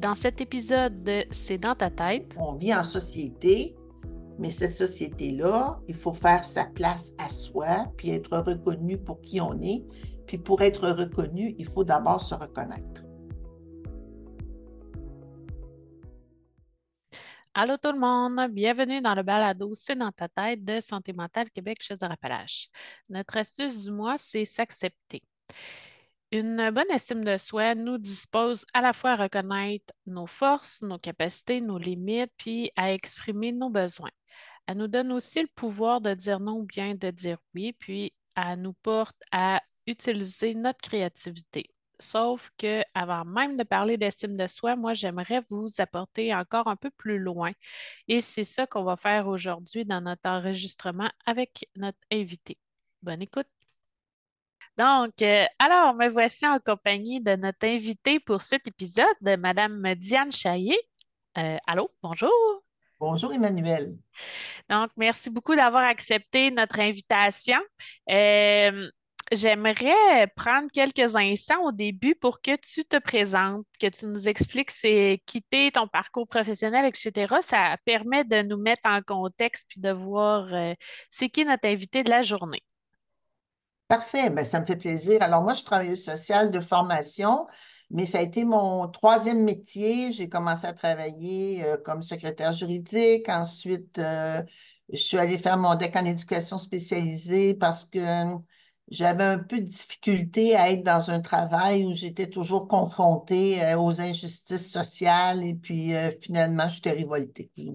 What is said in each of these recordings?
Dans cet épisode de C'est dans ta tête. On vit en société, mais cette société-là, il faut faire sa place à soi, puis être reconnu pour qui on est. Puis pour être reconnu, il faut d'abord se reconnaître. Allô tout le monde, bienvenue dans le balado C'est dans ta tête de Santé mentale Québec chez Appalaches. Notre astuce du mois, c'est s'accepter. Une bonne estime de soi nous dispose à la fois à reconnaître nos forces, nos capacités, nos limites, puis à exprimer nos besoins. Elle nous donne aussi le pouvoir de dire non ou bien de dire oui, puis elle nous porte à utiliser notre créativité. Sauf que avant même de parler d'estime de soi, moi, j'aimerais vous apporter encore un peu plus loin. Et c'est ça qu'on va faire aujourd'hui dans notre enregistrement avec notre invité. Bonne écoute. Donc, euh, alors, me voici en compagnie de notre invité pour cet épisode, Madame Diane Chaillé. Euh, allô, bonjour. Bonjour, Emmanuel. Donc, merci beaucoup d'avoir accepté notre invitation. Euh, j'aimerais prendre quelques instants au début pour que tu te présentes, que tu nous expliques c'est quitter ton parcours professionnel, etc. Ça permet de nous mettre en contexte puis de voir c'est qui notre invité de la journée. Parfait, ben, ça me fait plaisir. Alors moi, je travaille au social de formation, mais ça a été mon troisième métier. J'ai commencé à travailler euh, comme secrétaire juridique. Ensuite, euh, je suis allée faire mon DEC en éducation spécialisée parce que j'avais un peu de difficulté à être dans un travail où j'étais toujours confrontée euh, aux injustices sociales et puis euh, finalement, j'étais révoltée. Je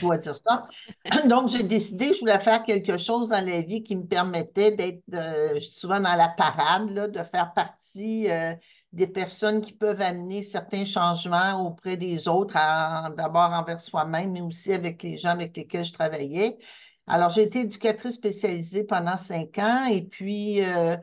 dois, dire ça. Donc, j'ai décidé, je voulais faire quelque chose dans la vie qui me permettait d'être euh, souvent dans la parade, de faire partie des personnes qui peuvent amener certains changements auprès des autres, d'abord envers soi-même, mais aussi avec les gens avec lesquels je travaillais. Alors, j'ai été éducatrice spécialisée pendant cinq ans et puis, euh,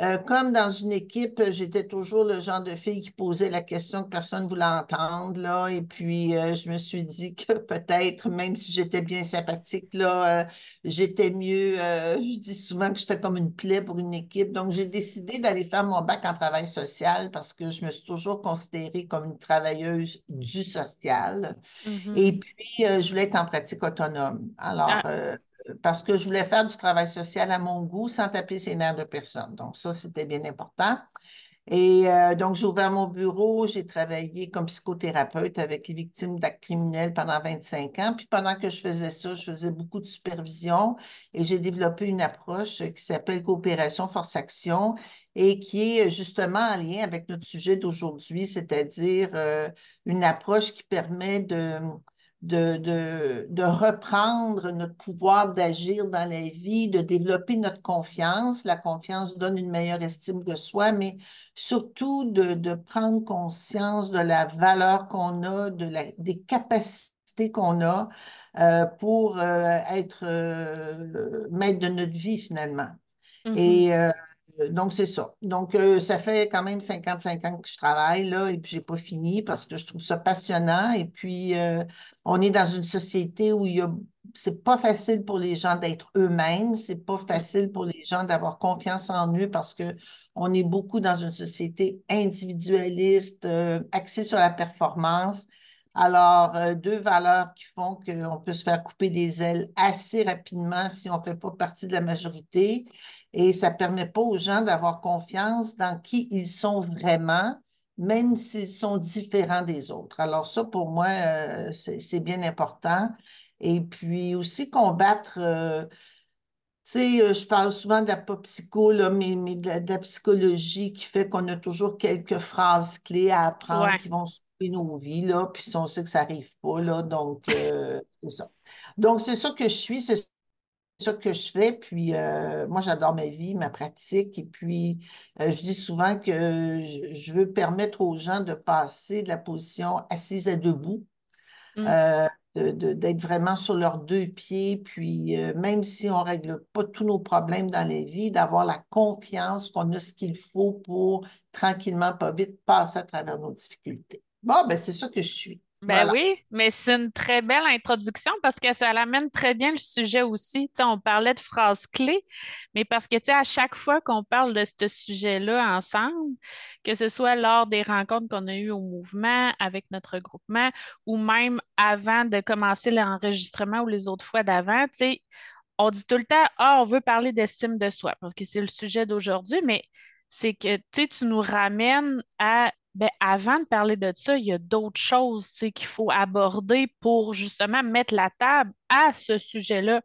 euh, comme dans une équipe, j'étais toujours le genre de fille qui posait la question que personne ne voulait entendre. Là, et puis, euh, je me suis dit que peut-être, même si j'étais bien sympathique, là, j'étais mieux. je dis souvent que j'étais comme une plaie pour une équipe. Donc, j'ai décidé d'aller faire mon bac en travail social parce que je me suis toujours considérée comme une travailleuse du social. Mm-hmm. Et puis, je voulais être en pratique autonome. Alors, ah parce que je voulais faire du travail social à mon goût sans taper ses nerfs de personne. Donc, ça, c'était bien important. Et euh, donc, j'ai ouvert mon bureau, j'ai travaillé comme psychothérapeute avec les victimes d'actes criminels pendant 25 ans. Puis pendant que je faisais ça, je faisais beaucoup de supervision et j'ai développé une approche qui s'appelle coopération force-action et qui est justement en lien avec notre sujet d'aujourd'hui, c'est-à-dire euh, une approche qui permet de de, de, reprendre notre pouvoir d'agir dans la vie, de développer notre confiance. La confiance donne une meilleure estime de soi, mais surtout de, prendre conscience de la valeur qu'on a, de la, des capacités qu'on a euh, pour euh, être euh, maître de notre vie finalement. Mm-hmm. Et euh, donc, c'est ça. Donc, euh, ça fait quand même 55 ans que je travaille là et puis je n'ai pas fini parce que je trouve ça passionnant. Et puis, euh, on est dans une société où il y a c'est pas facile pour les gens d'être eux-mêmes, c'est pas facile pour les gens d'avoir confiance en eux parce que on est beaucoup dans une société individualiste, axée sur la performance. Alors, deux valeurs qui font qu'on peut se faire couper des ailes assez rapidement si on ne fait pas partie de la majorité et ça ne permet pas aux gens d'avoir confiance dans qui ils sont vraiment, même s'ils sont différents des autres. Alors ça, pour moi, euh, c'est bien important. Et puis aussi combattre, euh, tu sais, euh, je parle souvent de la psycho, mais, de, la, psychologie qui fait qu'on a toujours quelques phrases clés à apprendre qui vont sauver nos vies, là, puis on sait que ça n'arrive pas, là, donc c'est ça. Donc, c'est ça que je suis, c'est ça que je fais. Puis euh, moi, j'adore ma vie, ma pratique. Et puis, euh, je dis souvent que je, veux permettre aux gens de passer de la position assise à debout, mmh. euh, d'être vraiment sur leurs deux pieds. Puis, même si on ne règle pas tous nos problèmes dans la vie, d'avoir la confiance qu'on a ce qu'il faut pour tranquillement, pas vite, passer à travers nos difficultés. Bon, ben c'est ça que je suis. Ben Voilà. oui, mais c'est une très belle introduction parce que ça l'amène très bien le sujet aussi. On parlait de phrases clés, mais parce que tu sais, à chaque fois qu'on parle de ce sujet-là ensemble, que ce soit lors des rencontres qu'on a eues au mouvement avec notre groupement ou même avant de commencer l'enregistrement ou les autres fois d'avant, tu sais, on dit tout le temps, ah, on veut parler d'estime de soi parce que c'est le sujet d'aujourd'hui, mais c'est que tu sais, tu nous ramènes à ben, avant de parler de ça, il y a d'autres choses, qu'il faut aborder pour justement mettre la table à ce sujet-là.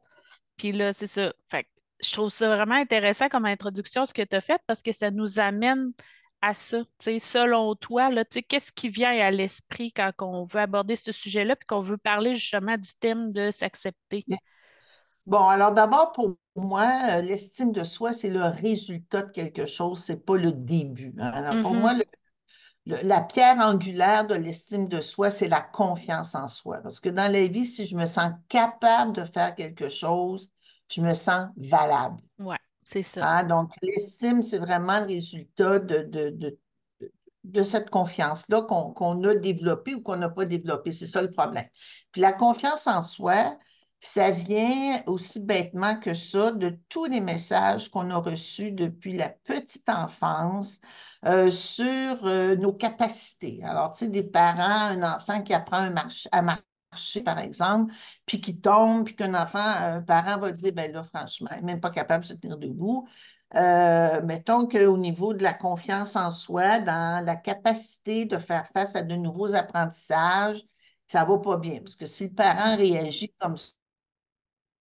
Puis là, c'est ça. Fait que je trouve ça vraiment intéressant comme introduction, ce que tu as fait, parce que ça nous amène à ça. Selon toi, qu'est-ce qui vient à l'esprit quand on veut aborder ce sujet-là, puis qu'on veut parler justement du thème de s'accepter? Bon, alors d'abord, pour moi, euh, l'estime de soi, c'est le résultat de quelque chose, c'est pas le début. hein. Alors pour Mhm. moi, le- le- la pierre angulaire de l'estime de soi, c'est la confiance en soi. Parce que dans la vie, si je me sens capable de faire quelque chose, je me sens valable. Ouais, c'est ça. hein? Donc, l'estime, c'est vraiment le résultat de, de, de, de cette confiance-là qu'on qu'on a développée ou qu'on n'a pas développée. C'est ça le problème. Puis la confiance en soi, ça vient aussi bêtement que ça de tous les messages qu'on a reçus depuis la petite enfance euh, sur euh, nos capacités. Alors, tu sais, des parents, un enfant qui apprend à marcher, par exemple, puis qui tombe, puis qu'un enfant, un parent va dire, ben là, franchement, il n'est même pas capable de se tenir debout. Euh, mettons qu'au niveau de la confiance en soi, dans la capacité de faire face à de nouveaux apprentissages, ça va pas bien. Parce que si le parent réagit comme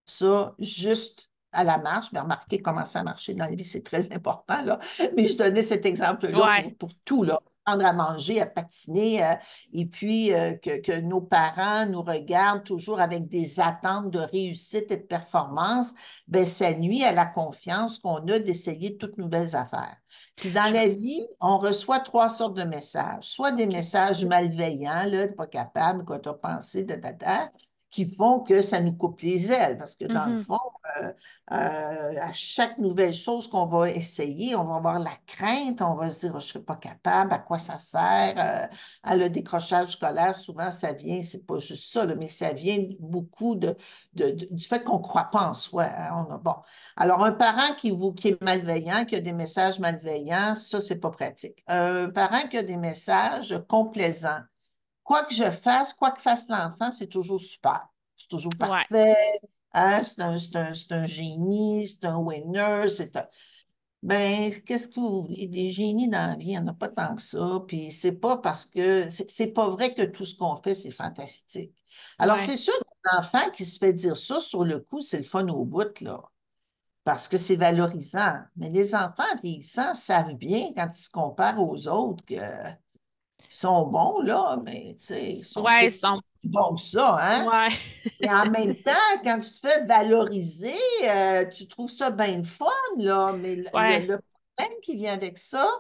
ça juste à la marche, mais remarquez comment ça a marché dans la vie, c'est très important, là. Mais je donnais cet exemple-là Ouais, pour, pour tout, là. Apprendre à manger, à patiner, euh, et puis euh, que, que nos parents nous regardent toujours avec des attentes de réussite et de performance, ben, ça nuit à la confiance qu'on a d'essayer toutes nouvelles affaires. Puis dans je... la vie, on reçoit trois sortes de messages. Soit des messages malveillants, là, t'es pas capable, quoi t'as pensé, de ta, qui font que ça nous coupe les ailes. Parce que dans le Mhm. fond, euh, euh, à chaque nouvelle chose qu'on va essayer, on va avoir la crainte, on va se dire, oh, je ne serai pas capable, à quoi ça sert? Euh, à le décrochage scolaire, souvent, ça vient, c'est pas juste ça, là, mais ça vient beaucoup de, de- de- du fait qu'on ne croit pas en soi. hein. On a, bon. Alors, un parent qui, vous, qui est malveillant, qui a des messages malveillants, ça, c'est pas pratique. Un parent qui a des messages complaisants, quoi que je fasse, quoi que fasse l'enfant, c'est toujours super. C'est toujours Ouais, parfait. hein, C'est un, un- génie, c'est un winner. C'est un... Ben, qu'est-ce que vous voulez? Des génies dans la vie, il n'y en a pas tant que ça. Puis c'est pas parce que c'est pas vrai que tout ce qu'on fait, c'est fantastique. Alors, ouais, c'est sûr qu'un enfant qui se fait dire ça sur le coup, c'est le fun au bout, là. Parce que c'est valorisant. Mais les enfants vieillissants savent bien quand ils se comparent aux autres que sont bons, là, mais tu sais, ils sont ouais, sont... bons que ça, hein? Ouais, Et en même temps, quand tu te fais valoriser, euh, tu trouves ça bien fun, là, mais le problème qui vient avec ça,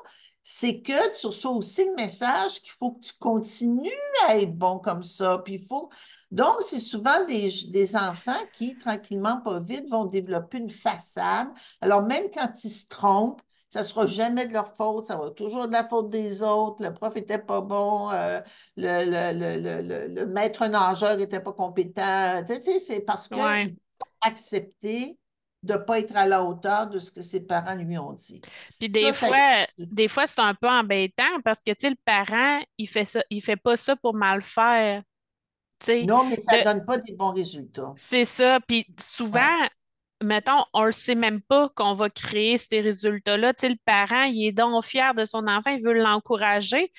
c'est que tu reçois aussi le message qu'il faut que tu continues à être bon comme ça. Puis il faut... Donc, c'est souvent des, des enfants qui, tranquillement, pas vite, vont développer une façade. Alors, même quand ils se trompent, ça ne sera jamais de leur faute, ça va toujours de la faute des autres. Le prof n'était pas bon, euh, le, le, le, le, le- le maître nageur n'était pas compétent. Tu sais, c'est parce ouais. qu'il peut accepter de ne pas être à la hauteur de ce que ses parents lui ont dit. Puis des Ça, ça fois, des fois, c'est un peu embêtant parce que, le parent, il fait ça, il fait pas ça pour mal faire. Non, mais ça de, ne donne pas des bons résultats. c'est ça. Puis souvent, Ouais. Mettons, on le sait même pas qu'on va créer ces résultats-là. Tu sais, le parent, il est donc fier de son enfant, il veut l'encourager.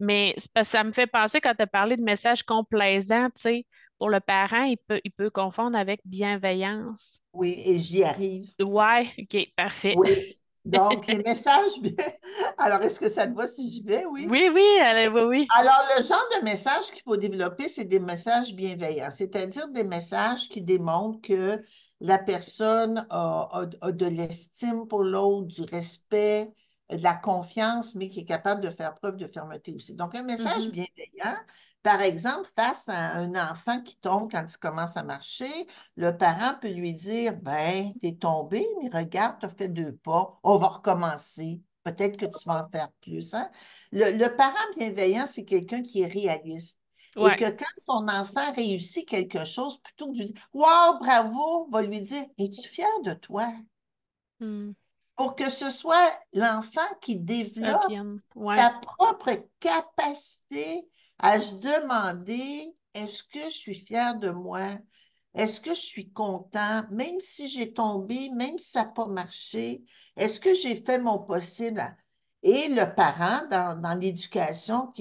Mais ça me fait penser quand tu as parlé de messages complaisants, tu sais, pour le parent, il peut, il peut confondre avec bienveillance. Oui, et j'y arrive. Ouais, OK, parfait. Oui. Donc, les messages. Alors, est-ce que ça te va si j'y vais? Oui. Oui, oui, allez, oui, oui. Alors, le genre de message qu'il faut développer, c'est des messages bienveillants, c'est-à-dire des messages qui démontrent que la personne a, a- a de l'estime pour l'autre, du respect, de la confiance, mais qui est capable de faire preuve de fermeté aussi. Donc, un message Mhm. bienveillant, par exemple, face à un enfant qui tombe quand il commence à marcher, le parent peut lui dire, ben, t'es tombé, mais regarde, t'as fait deux pas, on va recommencer. Peut-être que tu vas en faire plus, hein? Le, le parent bienveillant, c'est quelqu'un qui est réaliste. Et que quand son enfant réussit quelque chose, plutôt que de lui dire Wow, bravo, va lui dire Es-tu fier de toi? Hmm. Pour que ce soit l'enfant qui développe sa propre capacité à se demander Est-ce que je suis fier de moi? Est-ce que je suis content, même si j'ai tombé, même si ça n'a pas marché? Est-ce que j'ai fait mon possible? Et le parent, dans, l'éducation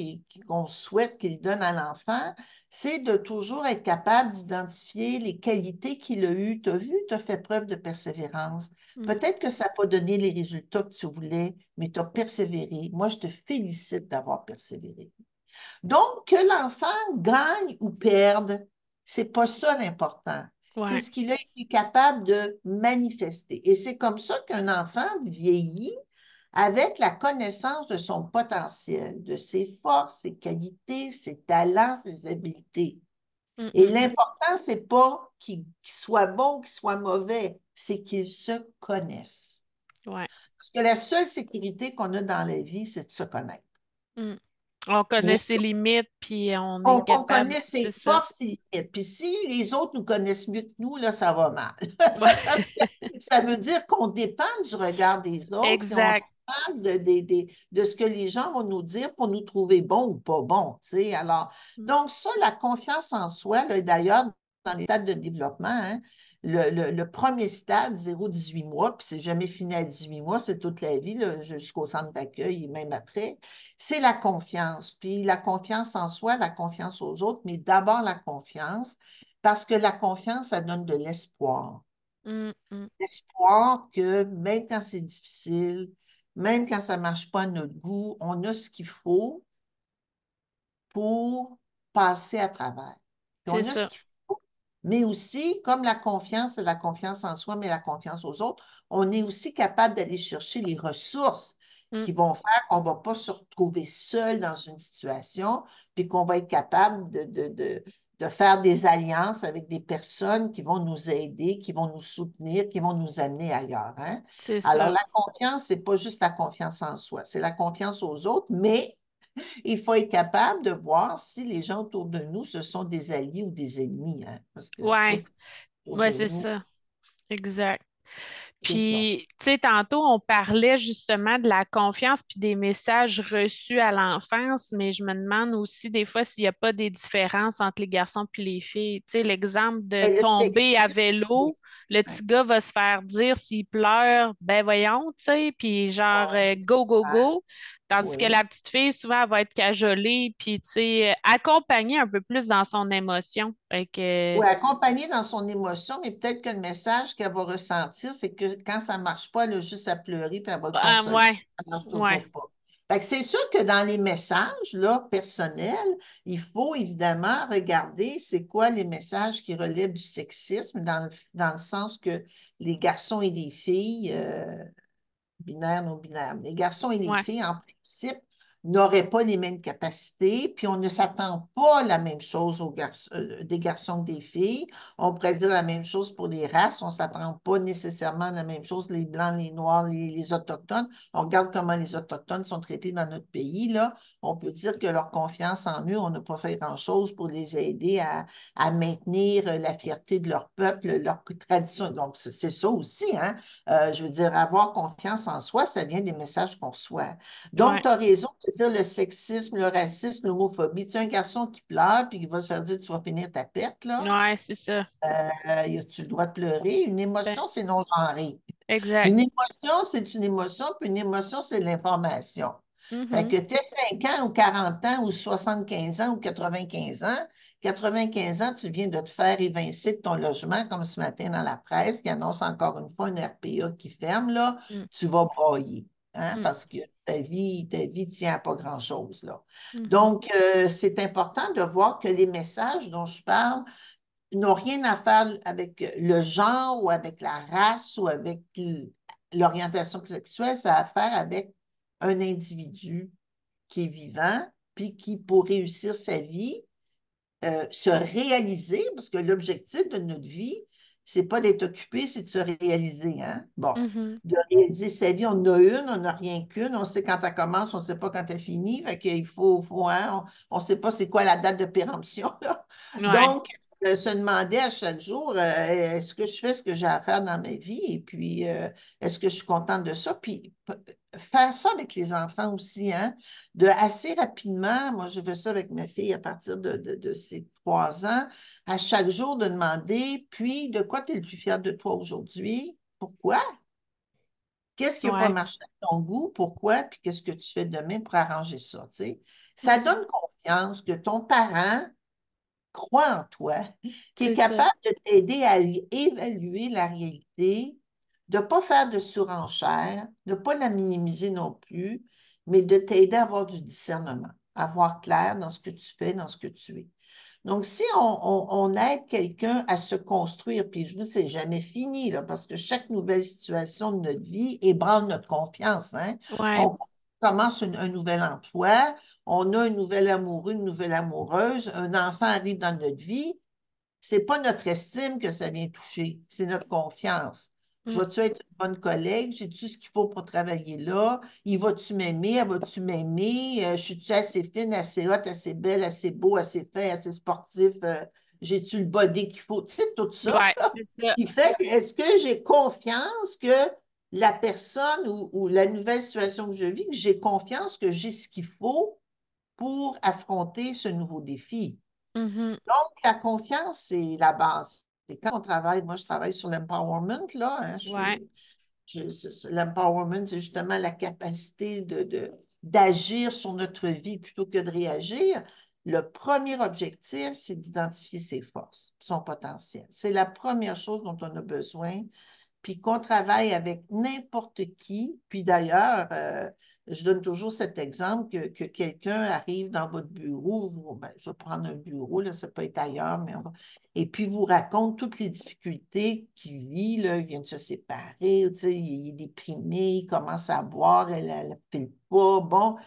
qu'on souhaite qu'il donne à l'enfant, c'est de toujours être capable d'identifier les qualités qu'il a eues. Tu as vu, tu as fait preuve de persévérance. Mm. Peut-être que ça n'a pas donné les résultats que tu voulais, mais tu as persévéré. Moi, je te félicite d'avoir persévéré. Donc, que l'enfant gagne ou perde, c'est pas ça l'important. C'est ce qu'il a été capable de manifester. Et c'est comme ça qu'un enfant vieillit avec la connaissance de son potentiel, de ses forces, ses qualités, ses talents, ses habiletés. Mm, Et mm, mm. l'important, c'est pas qu'il soit bon ou qu'il soit mauvais, c'est qu'il se connaisse. Parce que la seule sécurité qu'on a dans la vie, c'est de se connaître. On connaît ses limites, puis on est on, capable. On connaît ses forces, ses limites. Puis si les autres nous connaissent mieux que nous, là, ça va mal. ça veut dire qu'on dépend du regard des autres. Exact. On de, de, de, ce que les gens vont nous dire pour nous trouver bons ou pas bons. Alors, mm. donc ça, la confiance en soi, d'ailleurs, dans stades de développement, hein, le, premier stade, 0-18 mois, puis c'est jamais fini à 18 mois, c'est toute la vie, jusqu'au centre d'accueil et même après, c'est la confiance. Puis la confiance en soi, la confiance aux autres, mais d'abord la confiance, parce que la confiance, ça donne de l'espoir. Mmh, mmh. L'espoir que même quand c'est difficile, même quand ça ne marche pas à notre goût, on a ce qu'il faut pour passer à travers. Ça mais aussi, comme la confiance, c'est la confiance en soi, mais la confiance aux autres, on est aussi capable d'aller chercher les ressources mm. qui vont faire qu'on ne va pas se retrouver seul dans une situation, puis qu'on va être capable de, de, faire des alliances avec des personnes qui vont nous aider, qui vont nous soutenir, qui vont nous amener ailleurs. Hein? Alors, la confiance, ce n'est pas juste la confiance en soi, c'est la confiance aux autres, mais il faut être capable de voir si les gens autour de nous, ce sont des alliés ou des ennemis. Hein, oui, ouais, c'est ça. Exact. Puis, tu sais, tantôt, on parlait justement de la confiance puis des messages reçus à l'enfance, mais je me demande aussi des fois s'il n'y a pas des différences entre les garçons puis les filles. Tu sais, l'exemple de ben, tomber à vélo, le petit gars va se faire dire s'il pleure, ben voyons, tu sais, puis genre euh, go, go, go. Tandis que la petite fille, souvent, elle va être cajolée, puis, tu sais, accompagnée un peu plus dans son émotion. Que... Oui, accompagnée dans son émotion, mais peut-être que le message qu'elle va ressentir, c'est que quand ça ne marche pas, elle a juste à pleurer, puis elle va ah, ouais. Ça marche toujours pas. c'est sûr que dans les messages là, personnels, il faut évidemment regarder c'est quoi les messages qui relèvent du sexisme, dans le, dans le sens que les garçons et les filles, euh, binaire, non binaire. Les garçons et les filles, en principe, n'auraient pas les mêmes capacités, puis on ne s'attend pas la même chose aux garçons, euh, des garçons que des filles. On pourrait dire la même chose pour les races, on ne s'attend pas nécessairement la même chose, les Blancs, les Noirs, les, Autochtones. On regarde comment les Autochtones sont traités dans notre pays, là. On peut dire que leur confiance en eux, on n'a pas fait grand-chose pour les aider à, maintenir la fierté de leur peuple, leur tradition. Donc, c'est ça aussi, hein. Euh, je veux dire, avoir confiance en soi, ça vient des messages qu'on reçoit. Donc, tu as raison dire le sexisme, le racisme, l'homophobie. Tu as un garçon qui pleure puis qui va se faire dire tu vas finir ta perte, là. Oui, c'est ça. Euh, as-tu le droit de pleurer? Une émotion, c'est non-genré. Exact. Une émotion, c'est une émotion, puis une émotion, c'est Fait mm-hmm. que tu aies 5 ans ou 40 ans ou 75 ans ou 95 ans, 95 ans, tu viens de te faire évincer de ton logement, comme ce matin dans la presse, qui annonce encore une fois une RPA qui ferme, là, mm. tu vas broyer. Hein, mm. parce que ta vie, ta vie ne tient à pas grand-chose. là. Mm-hmm. Donc, euh, c'est important de voir que les messages dont je parle n'ont rien à faire avec le genre ou avec la race ou avec l'orientation sexuelle, ça a à faire avec un individu qui est vivant, puis qui, pour réussir sa vie, euh, se réaliser, parce que l'objectif de notre vie, c'est pas d'être occupé, c'est de se réaliser. Hein? Bon, Mhm. de réaliser sa vie, on en a une, on n'a rien qu'une, on sait quand elle commence, on ne sait pas quand elle finit, fait qu'il faut, faut hein, on ne sait pas c'est quoi la date de péremption. Là. Ouais, Donc, euh, se demander à chaque jour, euh, est-ce que je fais ce que j'ai à faire dans ma vie et puis euh, est-ce que je suis contente de ça? Puis faire ça avec les enfants aussi, hein? De assez rapidement, moi je fais ça avec ma fille à partir de, de, de ses trois ans, à chaque jour de demander, puis de quoi tu es le plus fier de toi aujourd'hui? Pourquoi? Qu'est-ce qui n'a pas marché à ton goût? Pourquoi? Puis qu'est-ce que tu fais demain pour arranger ça? tu sais? Ça Mhm. donne confiance que ton parent croit en toi, qui est ça. capable de t'aider à évaluer la réalité, de ne pas faire de surenchère, de ne pas la minimiser non plus, mais de t'aider à avoir du discernement, à voir clair dans ce que tu fais, dans ce que tu es. Donc, si on, on- on aide quelqu'un à se construire, puis je vous dis, c'est jamais fini, là, parce que chaque nouvelle situation de notre vie ébranle notre confiance, hein? Ouais. On commence une- un nouvel emploi, on a un nouvel amoureux, une nouvelle amoureuse, un enfant arrive dans notre vie, c'est pas notre estime que ça vient toucher, c'est notre confiance. Je Mm. vais-tu être une bonne collègue? J'ai-tu ce qu'il faut pour travailler là? Il va-tu m'aimer? Elle va-tu m'aimer? Euh, je suis-tu assez fine, assez haute, assez belle, assez beau, assez fait, assez sportif? Euh, j'ai-tu le body qu'il faut? Tu sais, tout ça, Ouais, là, c'est ça. qui fait que est-ce que j'ai confiance que la personne ou, ou la nouvelle situation que je vis, que j'ai confiance que j'ai ce qu'il faut pour affronter ce nouveau défi? Mhm. Donc, la confiance, c'est la base. Et quand on travaille, moi, je travaille sur l'empowerment, là. hein, Ouais. l'empowerment, c'est justement la capacité de- d'agir sur notre vie plutôt que de réagir. Le premier objectif, c'est d'identifier ses forces, son potentiel. C'est la première chose dont on a besoin puis qu'on travaille avec n'importe qui. Puis d'ailleurs, euh, je donne toujours cet exemple que, que quelqu'un arrive dans votre bureau, vous- ben, je vais prendre un bureau, là, ça peut être ailleurs, mais on va- et puis vous raconte toutes les difficultés qu'il vit, là, il vient de se séparer, il, est déprimé, il commence à boire, elle ne file pas, bon.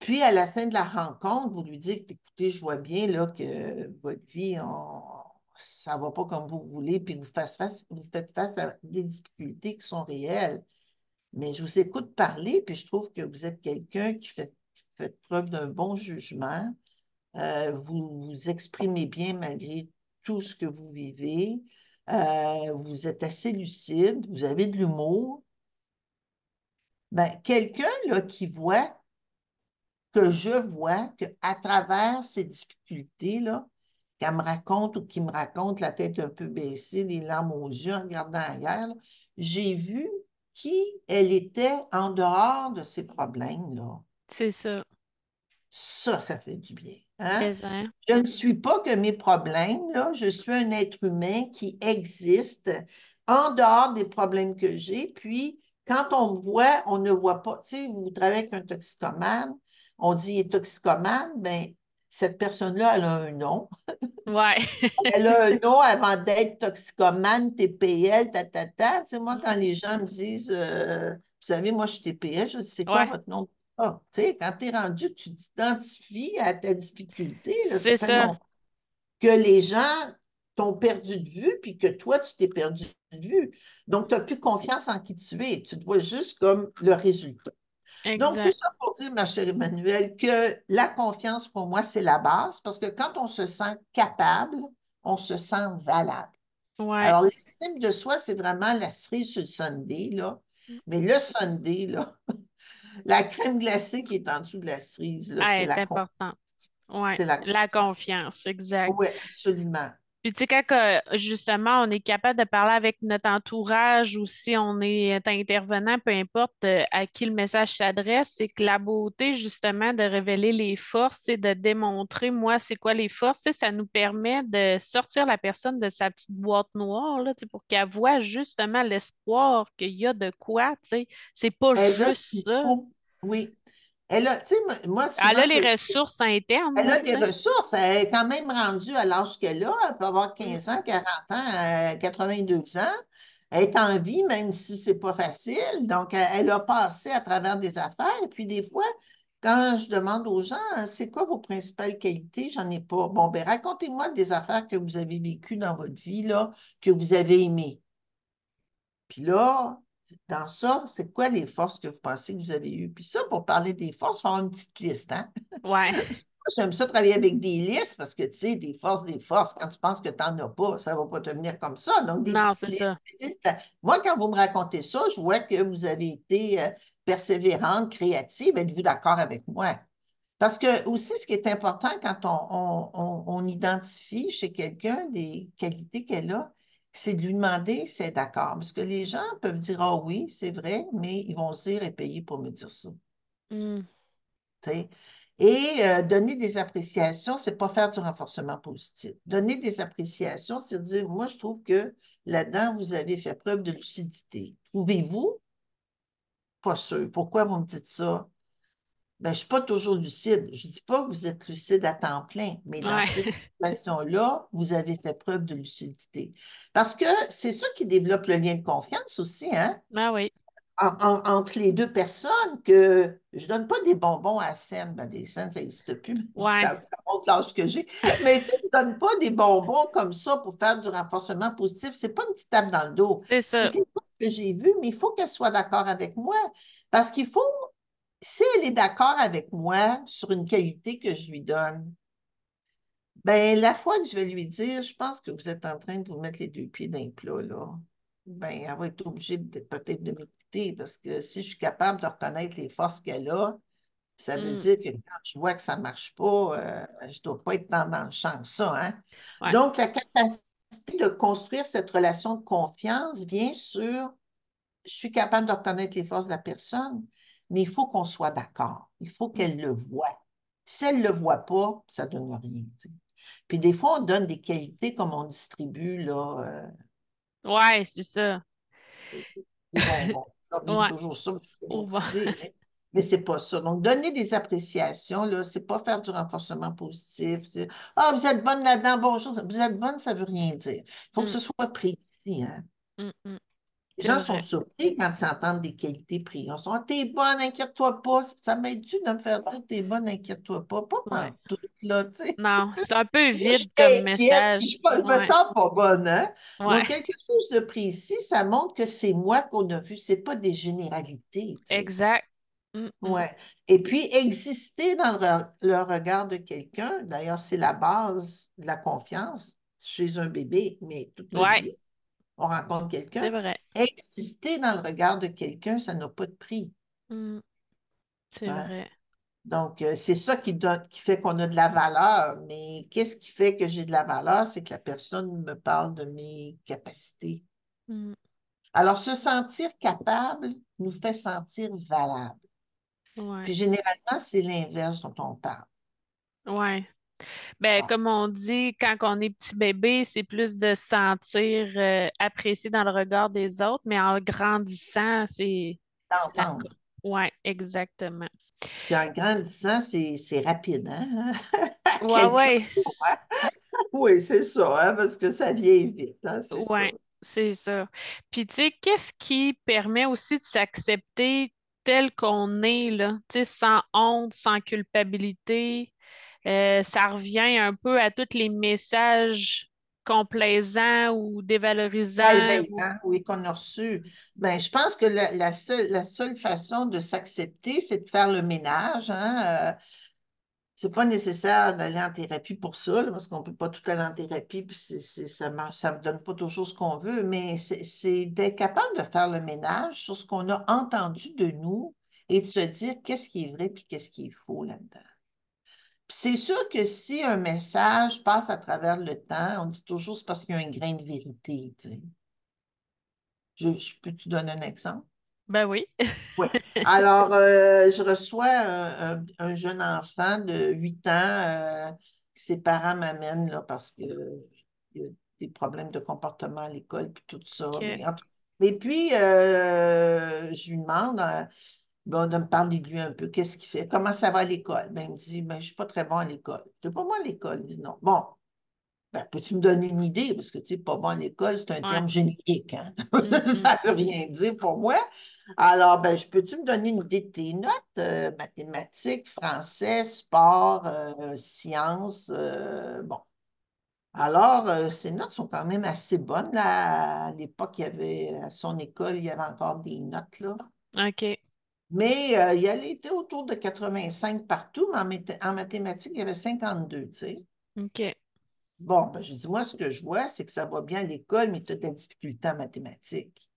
Puis à la fin de la rencontre, vous lui dites, écoutez, je vois bien là, que votre vie, on- ça ne va pas comme vous voulez, puis vous, vous faites face à des difficultés qui sont réelles. Mais je vous écoute parler, puis je trouve que vous êtes quelqu'un qui fait, fait preuve d'un bon jugement. Euh, vous vous exprimez bien malgré tout ce que vous vivez. Euh, vous êtes assez lucide, vous avez de l'humour. Ben, quelqu'un qui voit que je vois qu'à travers ces difficultés-là, qu'elle me raconte ou qui me raconte la tête un peu baissée, les larmes aux yeux en regardant ailleurs, j'ai vu qui elle était en dehors de ces problèmes-là. C'est ça. Ça, ça fait du bien. Hein? Je ne suis pas que mes problèmes, là. Je suis un être humain qui existe en dehors des problèmes que j'ai. Puis, quand on me voit, on ne voit pas. Tu sais, vous travaillez avec un toxicomane, on dit il est toxicomane, bien, cette personne-là, elle a un nom. Ouais. Elle a un nom avant d'être toxicomane, TPL, tatata. Tu sais, moi, quand les gens me disent, euh, vous savez, moi, je suis TPL, je dis, c'est quoi Ouais. votre nom? Ah, tu sais, quand tu es rendu que tu t'identifies à ta difficulté, C'est ça. que les gens t'ont perdu de vue, puis que toi, tu t'es perdu de vue. Donc, tu n'as plus confiance en qui tu es. Tu te vois juste comme le résultat. Donc, tout ça pour dire, ma chère Emmanuelle, que la confiance, pour moi, c'est la base, parce que quand on se sent capable, on se sent valable. Ouais. Alors, l'estime de soi, c'est vraiment la cerise sur le sundae, là. Mais le sundae, là, la crème glacée qui est en dessous de la cerise, là, Ah, c'est est la important. Ouais. C'est la La confiance, exact. Oui, absolument. Puis tu sais, quand justement on est capable de parler avec notre entourage ou si on est intervenant, peu importe euh, à qui le message s'adresse, c'est que la beauté justement de révéler les forces et de démontrer moi c'est quoi les forces, ça nous permet de sortir la personne de sa petite boîte noire là, pour qu'elle voit justement l'espoir qu'il y a de quoi, tu sais, c'est pas Elle juste ça. Oui. Elle a, tu sais, moi- Elle a les ressources internes, elle a des ressources. Elle est quand même rendue à l'âge qu'elle a. Elle peut avoir Mm. 15 ans, 40 ans, euh, 82 ans. Elle est en vie, même si c'est pas facile. Donc, elle, elle a passé à travers des affaires. Et puis, des fois, quand je demande aux gens, c'est quoi vos principales qualités? J'en ai pas. Bon, ben racontez-moi des affaires que vous avez vécues dans votre vie, là, que vous avez aimées. Puis là, dans ça, c'est quoi les forces que vous pensez que vous avez eues? Puis ça, pour parler des forces, il faut avoir une petite liste, hein? Ouais. J'aime ça travailler avec des listes parce que, tu sais, des forces, des forces, quand tu penses que tu n'en as pas, ça ne va pas te venir comme ça. Donc, des Non, c'est ça. listes. Moi, quand vous me racontez ça, je vois que vous avez été euh, persévérante, créative. Êtes-vous d'accord avec moi? Parce que aussi, ce qui est important quand on, on- on- on identifie chez quelqu'un des qualités qu'elle a, c'est de lui demander si elle est d'accord. Parce que les gens peuvent dire, ah oui, c'est vrai, mais ils vont se dire et payer pour me dire ça. Hmm. Et euh, donner des appréciations, c'est pas faire du renforcement positif. Donner des appréciations, c'est dire, moi, je trouve que là-dedans, vous avez fait preuve de lucidité. Trouvez-vous? Pas sûr. Pourquoi vous me dites ça? Ben, je ne suis pas toujours lucide. Je ne dis pas que vous êtes lucide à temps plein, mais dans Ouais. cette situation-là, vous avez fait preuve de lucidité. Parce que c'est ça qui développe le lien de confiance aussi, hein? Ben oui. en- en- entre les deux personnes que je ne donne pas des bonbons à scène. Ben, des scènes, ça n'existe plus. Ouais. Ça, ça montre l'âge que j'ai. Mais tu ne donne pas des bonbons comme ça pour faire du renforcement positif. Ce n'est pas une petite tape dans le dos. C'est C'est ça. quelque chose que j'ai vu, mais il faut qu'elle soit d'accord avec moi. Parce qu'il faut, si elle est d'accord avec moi sur une qualité que je lui donne, ben, la fois que je vais lui dire, je pense que vous êtes en train de vous mettre les deux pieds dans le plat, là, ben, elle va être obligée peut-être de m'écouter parce que si je suis capable de reconnaître les forces qu'elle a, ça veut Hmm. dire que quand je vois que ça ne marche pas, euh, je ne dois pas être dans, dans le champ de ça, hein. Ouais. Donc, la capacité de construire cette relation de confiance vient sur je suis capable de reconnaître les forces de la personne, mais il faut qu'on soit d'accord. Il faut qu'elle le voie. Si elle ne le voit pas, ça ne donne rien. tu sais. Puis des fois, on donne des qualités comme on distribue là, euh, Ouais, c'est ça. bonbons. J'oublie Ouais. toujours ça, mais, c'est pas ça. Donc, donner des appréciations, là, c'est pas faire du renforcement positif. Ah, vous êtes bonne là-dedans, bonjour. Vous êtes bonne, ça veut rien dire. Il faut que Hmm. ce soit précis, hein. Hmm. Les gens sont surpris quand ils entendent des qualités prises. Ils sont Ah, T'es bonne, inquiète-toi pas. Ça m'aide-tu de me faire dire T'es bonne, inquiète-toi pas? Pas Ouais. tout, là, tu sais. Non, c'est un peu vide comme message. je, me sens pas bonne, hein? Ouais. Donc, quelque chose de précis, ça montre que c'est moi qu'on a vu, c'est pas des généralités, tu sais. Exact. Hmm. Ouais. Et puis, exister dans le, re- le regard de quelqu'un, d'ailleurs, c'est la base de la confiance chez un bébé, mais toute notre vie, on rencontre c'est quelqu'un. vrai. Exister dans le regard de quelqu'un, ça n'a pas de prix. Hmm. C'est vrai. Donc, euh, c'est ça qui donne, qui fait qu'on a de la valeur. Mais qu'est-ce qui fait que j'ai de la valeur? C'est que la personne me parle de mes capacités. Hmm. Alors, se sentir capable nous fait sentir valable. Ouais. Puis, généralement, c'est l'inverse dont on parle. Ouais. Ben, Ah, comme on dit, quand on est petit bébé, c'est plus de se sentir euh, apprécié dans le regard des autres, mais en grandissant, c'est la... Ouais, exactement. Puis, en grandissant, c'est rapide, hein? Ouais, ouais, hein? Oui, c'est ça, hein, parce que ça vieillit vite, hein, c'est ça. ouais, c'est ça. Puis, tu sais, qu'est-ce qui permet aussi de s'accepter tel qu'on est, là, tu sais, sans honte, sans culpabilité? Euh, ça revient un peu à tous les messages complaisants ou dévalorisants. ou- Malveillant, oui, qu'on a reçu. Ben, je pense que la, la seule, la seule façon de s'accepter, c'est de faire le ménage. Hein? Euh, c'est pas nécessaire d'aller en thérapie pour ça, là, parce qu'on peut pas tout aller en thérapie, puis ça ne ça me donne pas toujours ce qu'on veut, mais c'est, c'est d'être capable de faire le ménage sur ce qu'on a entendu de nous et de se dire qu'est-ce qui est vrai puis qu'est-ce qui est faux là-dedans. C'est sûr que si un message passe à travers le temps, on dit toujours c'est parce qu'il y a un grain de vérité. tu sais. Je, je peux-tu donner un exemple? Ben oui. Alors, euh, je reçois un, un- un jeune enfant de 8 ans euh, que ses parents m'amènent là, parce qu'il y a des problèmes de comportement à l'école puis tout ça. Mais, et puis, euh, je lui demande bon, de me parler de lui un peu. Qu'est-ce qu'il fait? Comment ça va à l'école? Ben, il me dit, ben, je ne suis pas très bon à l'école. Je ne pas bon à l'école? Il dit non. Bon, Ben, peux-tu me donner une idée? Parce que, tu sais, pas bon à l'école, c'est un Ouais. terme générique, hein? Ça ne veut rien dire pour moi. Alors, ben, je peux-tu me donner une idée de tes notes? Euh, mathématiques, français, sport, euh, sciences, euh, bon. Alors, ces notes sont quand même assez bonnes. Là. À l'époque, il y avait, à son école, il y avait encore des notes, là. OK. Mais euh, il allait était autour de 85 partout, mais en, mathé- en mathématiques, il y avait 52, tu sais. OK. Bon, ben, je dis, moi, ce que je vois, c'est que ça va bien à l'école, mais tu as de la difficulté en mathématiques.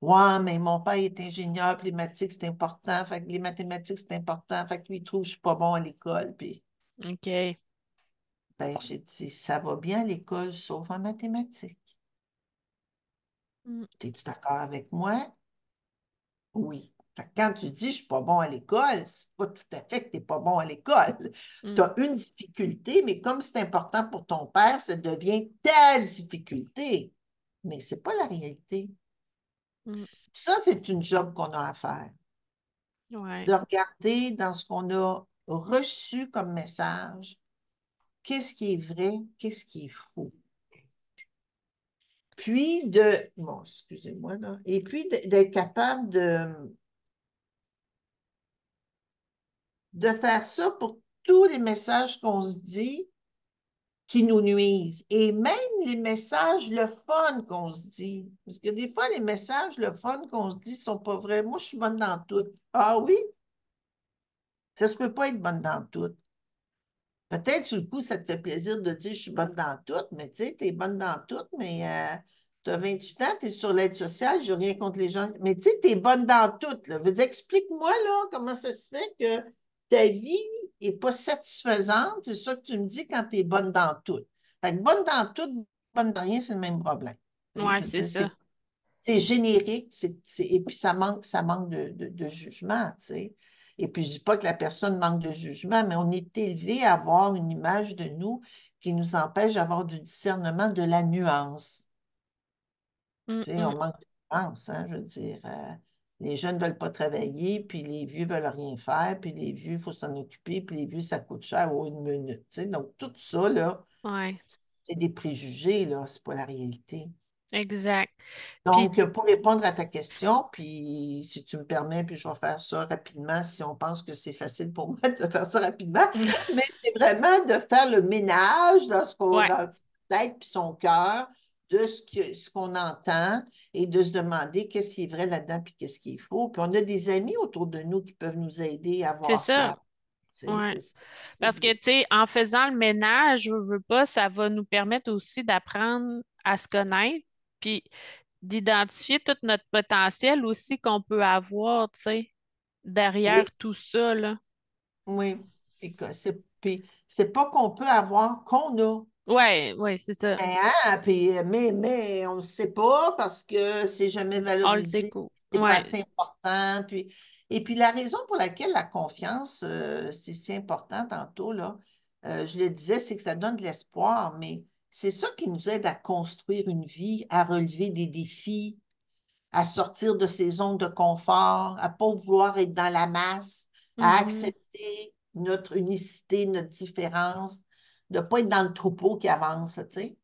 Ouais, mais mon père est ingénieur, puis les mathématiques, c'est important. Fait que les mathématiques, c'est important. Fait que lui, il trouve que je suis pas bon à l'école. Puis, OK. ben, j'ai dit, ça va bien à l'école, sauf en mathématiques. Mm. Es-tu d'accord avec moi? Oui. Fait que quand tu dis je suis pas bon à l'école, c'est pas tout à fait que tu n'es pas bon à l'école. Mm. Tu as une difficulté, mais comme c'est important pour ton père, ça devient ta difficulté. Mais ce n'est pas la réalité. Mm. Ça, c'est une job qu'on a à faire. Ouais. De regarder dans ce qu'on a reçu comme message, qu'est-ce qui est vrai, qu'est-ce qui est faux. Puis de, bon, excusez-moi là, et puis d'être capable de, de faire ça pour tous les messages qu'on se dit qui nous nuisent. Et même les messages, le fun qu'on se dit. Parce que des fois, les messages, le fun qu'on se dit sont pas vrais. Moi, je suis bonne dans tout. Ah oui? Ça se peut pas être bonne dans tout. Peut-être, sur le coup, ça te fait plaisir de dire je suis bonne dans tout, mais tu sais, tu es bonne dans tout, mais tu as 28 ans, tu es sur l'aide sociale, je n'ai rien contre les gens. Mais tu sais, tu es bonne dans tout. Là. Veux dire, explique-moi là, comment ça se fait que ta vie n'est pas satisfaisante. C'est ça que tu me dis quand tu es bonne dans tout. Fait que bonne dans tout, bonne dans rien, c'est le même problème. Je veux c'est ça. c'est générique, et puis ça manque, ça manque de, de- de jugement, tu sais. Et puis je dis pas que la personne manque de jugement, mais on est élevé à avoir une image de nous qui nous empêche d'avoir du discernement de la nuance. Mm, Tu sais, mm. on manque de nuance, hein, je veux dire. euh, les jeunes ne veulent pas travailler, puis les vieux veulent rien faire, puis les vieux, il faut s'en occuper, puis les vieux, ça coûte cher ou une minute. tu sais. Donc, tout ça, là, Ouais. c'est des préjugés, là, c'est pas la réalité. Exact. Puis, Donc, pour répondre à ta question, puis si tu me permets, puis je vais faire ça rapidement si on pense que c'est facile pour moi de faire ça rapidement, mais c'est vraiment de faire le ménage dans ce qu'on ouais. dans sa tête puis son cœur de ce que, ce qu'on entend et de se demander qu'est-ce qui est vrai là-dedans puis qu'est-ce qui est faux. Puis on a des amis autour de nous qui peuvent nous aider à C'est voir ça. Ouais. c'est ça. Parce que, tu sais, en faisant le ménage, je veux pas, ça va nous permettre aussi d'apprendre à se connaître, puis d'identifier tout notre potentiel aussi qu'on peut avoir, tu sais, Oui, derrière tout ça, là. oui. C'est puis c'est pas qu'on peut avoir qu'on a. Ouais, ouais, c'est ça. Mais, hein, puis, mais, mais on ne sait pas parce que c'est jamais On le valorisé, découvre. c'est pas Ouais, assez important. Puis, et puis la raison pour laquelle la confiance, euh, c'est si important tantôt, là, euh, je le disais, c'est que ça donne de l'espoir, mais c'est ça qui nous aide à construire une vie, à relever des défis, à sortir de ces zones de confort, à ne pas vouloir être dans la masse, à Mhm. accepter notre unicité, notre différence, de ne pas être dans le troupeau qui avance, tu sais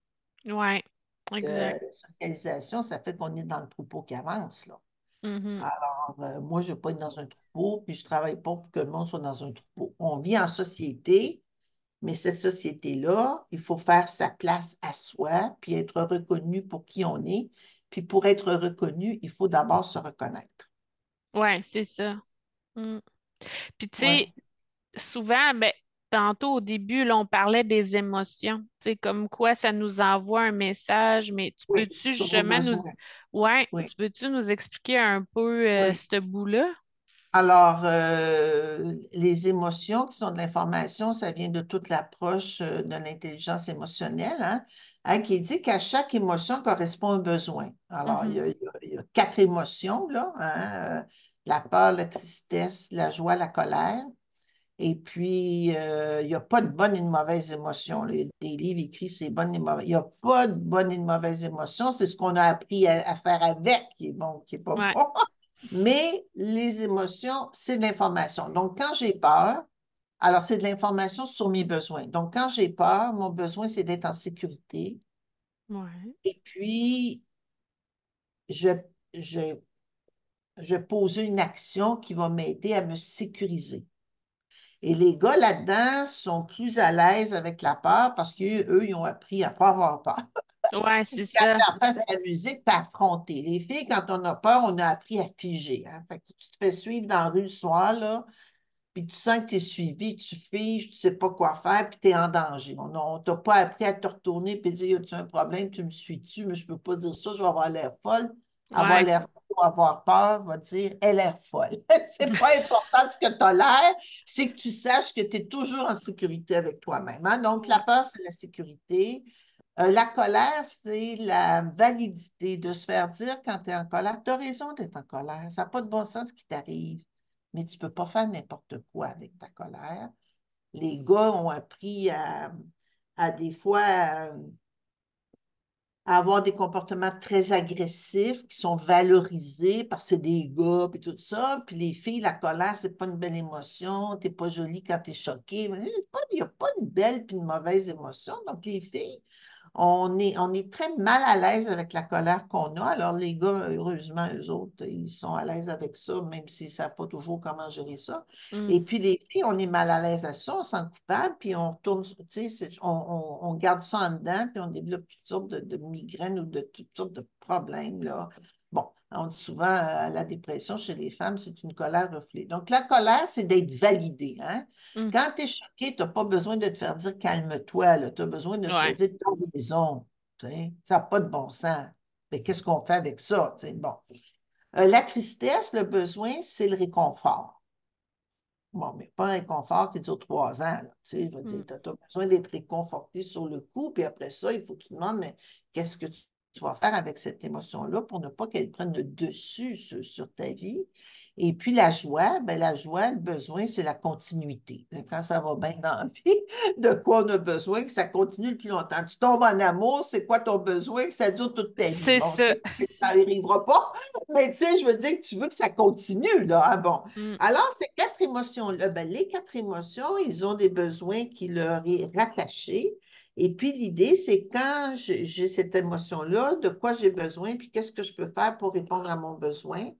exact. la socialisation, ça fait qu'on est dans le troupeau qui avance, là. Mhm. Alors, euh, moi, je ne veux pas être dans un troupeau, puis je ne travaille pas pour que le monde soit dans un troupeau. On vit en société, mais cette société-là, il faut faire sa place à soi, puis être reconnu pour qui on est. Puis pour être reconnu, il faut d'abord se reconnaître. Ouais, c'est ça. Mm. Puis, tu Ouais. sais, souvent, ben, tantôt au début, là, on parlait des émotions, tu sais, comme quoi ça nous envoie un message, mais tu Oui, peux-tu justement nous, ouais, Oui, tu peux-tu nous expliquer un peu euh, oui. ce bout-là? Alors, euh, les émotions qui sont de l'information, ça vient de toute l'approche euh, de l'intelligence émotionnelle, hein, hein, qui dit qu'à chaque émotion correspond un besoin. Alors, il y a, y y a quatre émotions, là, hein, euh, la peur, la tristesse, la joie, la colère. Et puis, euh, il n'y a pas de bonne et de mauvaise émotion. Les, des livres écrits, c'est bonne et mauvaise. Il n'y a pas de bonne et de mauvaise émotion. C'est ce qu'on a appris à, à faire avec qui est bon, qui n'est pas Ouais, bon. Mais les émotions, c'est de l'information. Donc, quand j'ai peur, Alors, c'est de l'information sur mes besoins. Donc, quand j'ai peur, mon besoin, c'est d'être en sécurité. Ouais. Et puis, je, je, je pose une action qui va m'aider à me sécuriser. Et les gars là-dedans sont plus à l'aise avec la peur parce qu'eux, ils ont appris à ne pas avoir peur. Ouais, c'est Quand ça. tu apprends la musique, pas affronter. Les filles, quand on a peur, on a appris à figer. Hein? Fait que tu te fais suivre dans la rue le soir, là, puis tu sens que tu es suivi, tu figes, tu ne sais pas quoi faire, puis tu es en danger. On ne t'a pas appris à te retourner et dire, y a-tu un problème, tu me suis-tu, mais je ne peux pas dire ça, je vais avoir l'air folle. Avoir Ouais. l'air folle ou avoir peur va dire, elle est folle. c'est pas important ce que tu as l'air, c'est que tu saches que tu es toujours en sécurité avec toi-même. hein. Donc, la peur, c'est la sécurité. Euh, la colère, c'est la validité de se faire dire quand tu es en colère. Tu as raison d'être en colère. Ça n'a pas de bon sens ce qui t'arrive, mais tu ne peux pas faire n'importe quoi avec ta colère. Les gars ont appris à, à des fois à, à avoir des comportements très agressifs qui sont valorisés parce que c'est des gars et tout ça. Puis les filles, la colère, c'est pas une belle émotion. Tu n'es pas jolie quand tu es choquée. Il n'y a pas une belle puis une mauvaise émotion. Donc les filles, on est, on est très mal à l'aise avec la colère qu'on a. Alors, les gars, heureusement, eux autres, ils sont à l'aise avec ça, même s'ils ne savent pas toujours comment gérer ça. Mm. Et puis, les filles, on est mal à l'aise à ça, on s'en coupable, puis on retourne, tu sais, on, on- on garde ça en dedans, puis on développe toutes sortes de, de migraines ou de toutes sortes de problèmes, là. Bon, on dit souvent, euh, la dépression chez les femmes, c'est une colère refoulée. Donc, la colère, c'est d'être validé, hein? Mm. Quand tu es choqué, tu n'as pas besoin de te faire dire calme-toi, tu as besoin de te Ouais. dire t'as raison. Ça n'a pas de bon sens. Mais qu'est-ce qu'on fait avec ça? Bon. Euh, la tristesse, le besoin, c'est le réconfort. Bon, mais pas un réconfort qui dure trois ans. tu Mm. tu as, besoin d'être réconforté sur le coup, puis après ça, il faut que tu te demandes, mais qu'est-ce que tu, tu vas faire avec cette émotion-là pour ne pas qu'elle prenne le dessus sur, sur ta vie? Et puis la joie, ben la joie, le besoin, c'est la continuité. Quand ça va bien dans la vie, de quoi on a besoin, que ça continue le plus longtemps? Tu tombes en amour, c'est quoi ton besoin, que ça dure toute ta vie? C'est Bon, ça. ça n'arrivera pas, mais tu sais, je veux dire que tu veux que ça continue, là. bon. Mm. Alors, ces quatre émotions-là, ben, les quatre émotions, ils ont des besoins qui leur est rattaché. Et puis, l'idée, c'est quand j'ai cette émotion-là, de quoi j'ai besoin, puis qu'est-ce que je peux faire pour répondre à mon besoin.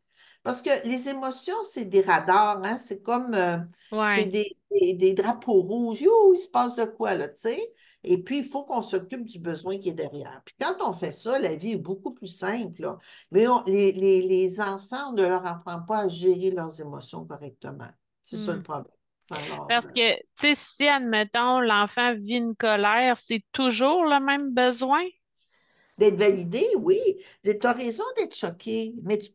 Parce que les émotions, c'est des radars, hein? C'est comme, euh, Ouais. des, des- des drapeaux rouges. Il se passe de quoi, là, tu sais? Et puis, il faut qu'on s'occupe du besoin qui est derrière. Puis quand on fait ça, la vie est beaucoup plus simple, là. Mais on- les, les- les enfants, on ne leur apprend pas à gérer leurs émotions correctement. C'est ça le Mm. problème. Alors, Parce que, tu sais, si, admettons, l'enfant vit une colère, c'est toujours le même besoin? D'être validé, oui. Tu as raison d'être choqué, mais tu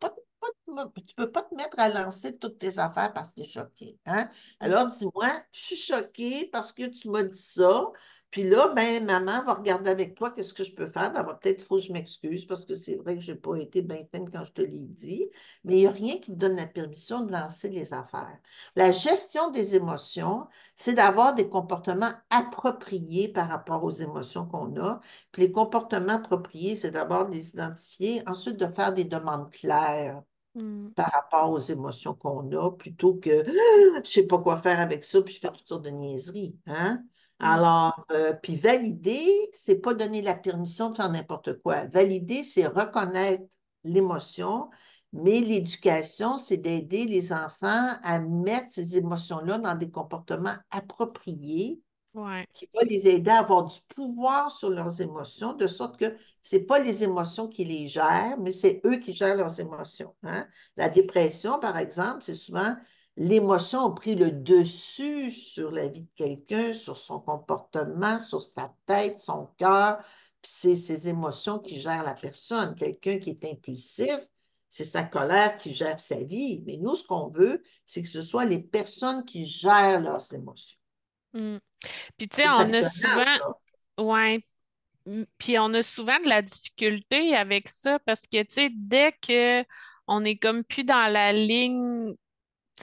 ne peux pas te mettre à lancer toutes tes affaires parce que tu es choqué. Hein? Mm. Alors, dis-moi, je suis choquée parce que tu m'as dit ça. Puis là, ben, maman va regarder avec toi qu'est-ce que je peux faire. D'abord, peut-être qu'il faut que je m'excuse parce que c'est vrai que je n'ai pas été bien fine quand je te l'ai dit. Mais il n'y a rien qui me donne la permission de lancer les affaires. La gestion des émotions, c'est d'avoir des comportements appropriés par rapport aux émotions qu'on a. Puis les comportements appropriés, c'est d'abord de les identifier, ensuite de faire des demandes claires Mm. par rapport aux émotions qu'on a, plutôt que je ne sais pas quoi faire avec ça, puis je fais toutes sortes de niaiseries. Hein? Mm. Alors, euh, puis valider, c'est pas donner la permission de faire n'importe quoi. Valider, c'est reconnaître l'émotion, mais l'éducation, c'est d'aider les enfants à mettre ces émotions-là dans des comportements appropriés Ouais. qui va les aider à avoir du pouvoir sur leurs émotions, de sorte que ce n'est pas les émotions qui les gèrent, mais c'est eux qui gèrent leurs émotions. hein. La dépression, par exemple, c'est souvent l'émotion a pris le dessus sur la vie de quelqu'un, sur son comportement, sur sa tête, son cœur. Puis c'est ces émotions qui gèrent la personne. Quelqu'un qui est impulsif, c'est sa colère qui gère sa vie. Mais nous, ce qu'on veut, c'est que ce soit les personnes qui gèrent leurs émotions. Mm. Puis, tu sais, on a souvent, ça. ouais, Mm, puis on a souvent de la difficulté avec ça parce que, tu sais, dès que on est comme plus dans la ligne,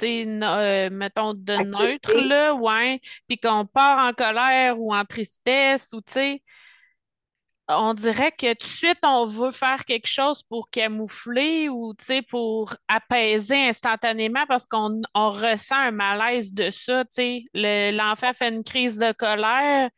euh, mettons, de neutre, là, ouais, puis qu'on part en colère ou en tristesse ou, tu sais, on dirait que tout de suite, on veut faire quelque chose pour camoufler ou, tu sais, pour apaiser instantanément parce qu'on on ressent un malaise de ça, tu sais. Le- l'enfant fait une crise de colère,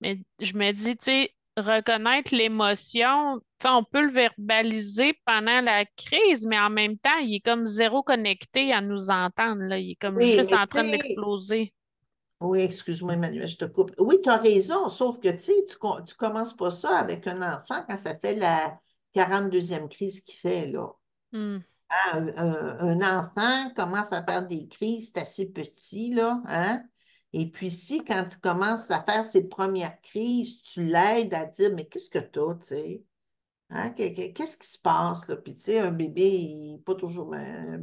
mais je me dis, tu sais, reconnaître l'émotion, on peut le verbaliser pendant la crise, mais en même temps, il est comme zéro connecté à nous entendre, là. Il est comme Oui, juste en train d'exploser. oui, excuse-moi, Emmanuel, je te coupe. Oui, tu as raison, sauf que tu sais, tu, com- tu commences pas ça avec un enfant quand ça fait la quarante deuxième crise qu'il fait, là. Hmm. Hein, Un, un- un enfant commence à faire des crises, c'est assez petit, là, hein? Et puis si, quand tu commences à faire ses premières crises, tu l'aides à dire, mais qu'est-ce que tu as, tu sais? Hein, que- que- Qu'est-ce qui se passe, là? Puis, tu sais, un bébé, il n'est pas toujours... un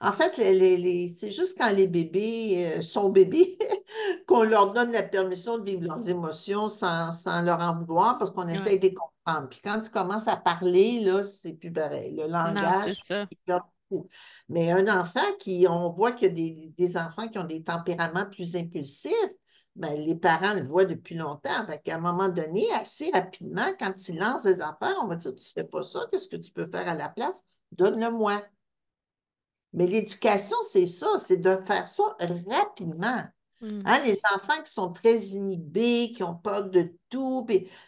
En fait, les, les- c'est juste quand les bébés euh, sont bébés qu'on leur donne la permission de vivre leurs émotions sans, sans leur en vouloir parce qu'on Ouais. essaie de les comprendre. Puis quand tu commences à parler, là, c'est plus pareil. Le langage, ça. Mais un enfant qui, on voit qu'il y a des, enfants qui ont des tempéraments plus impulsifs, ben, les parents le voient depuis longtemps. Qu'à un moment donné, assez rapidement, quand ils lancent des affaires, on va dire, tu ne fais pas ça, qu'est-ce que tu peux faire à la place? Donne-le-moi. Mais l'éducation, c'est ça, c'est de faire ça rapidement. Hmm. Hein, les enfants qui sont très inhibés, qui ont peur de tout,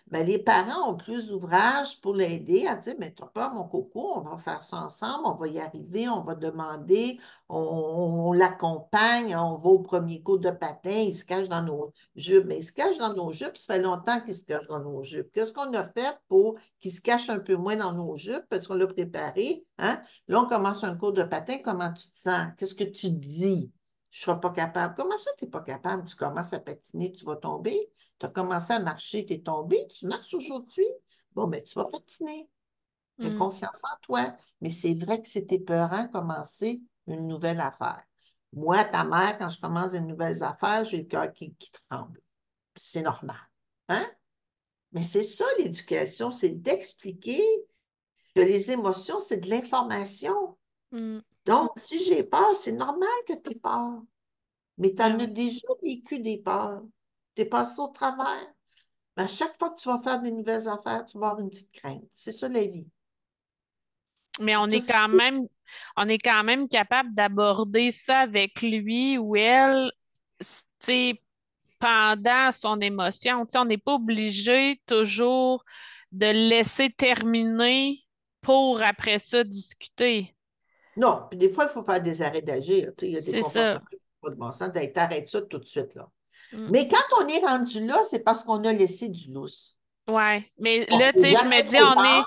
ben, les parents ont plus d'ouvrages pour l'aider à dire, mais t'as peur, mon coco, on va faire ça ensemble, on va y arriver, on va demander, on, on- on l'accompagne, on va au premier cours de patin, il se cache dans nos jupes. Mais il se cache dans nos jupes, ça fait longtemps qu'il se cache dans nos jupes. Qu'est-ce qu'on a fait pour qu'il se cache un peu moins dans nos jupes? Parce qu'on l'a préparé, hein? Là, on commence un cours de patin, comment tu te sens? Qu'est-ce que tu dis? Je ne serai pas capable. Comment ça, tu n'es pas capable? Tu commences à patiner, tu vas tomber. Tu as commencé à marcher, tu es tombé. Tu marches aujourd'hui. Bon, ben, tu vas patiner. Fais Hmm. confiance en toi. Mais c'est vrai que c'est épeurant commencer une nouvelle affaire. Moi, ta mère, quand je commence une nouvelle affaire, j'ai le cœur qui, qui tremble. C'est normal. Hein? Mais c'est ça, l'éducation, c'est d'expliquer que les émotions, c'est de l'information. Hmm. Donc, si j'ai peur, c'est normal que tu aies peur. Mais tu en as oui. déjà vécu des peurs. Tu es passé au travers. Mais à chaque fois que tu vas faire des nouvelles affaires, tu vas avoir une petite crainte. C'est ça la vie. Mais on est quand même, on est quand même capable d'aborder ça avec lui ou elle, pendant son émotion. On n'est pas obligé toujours de le laisser terminer pour après ça discuter. Non, puis des fois, il faut faire des arrêts d'agir. Il y a des C'est ça. comportements qui pas de bon sens. T'arrêtes ça tout de suite, là. Mm. Mais quand on est rendu là, c'est parce qu'on a laissé du lousse. Ouais. Mais là, tu sais, je me dis, on est.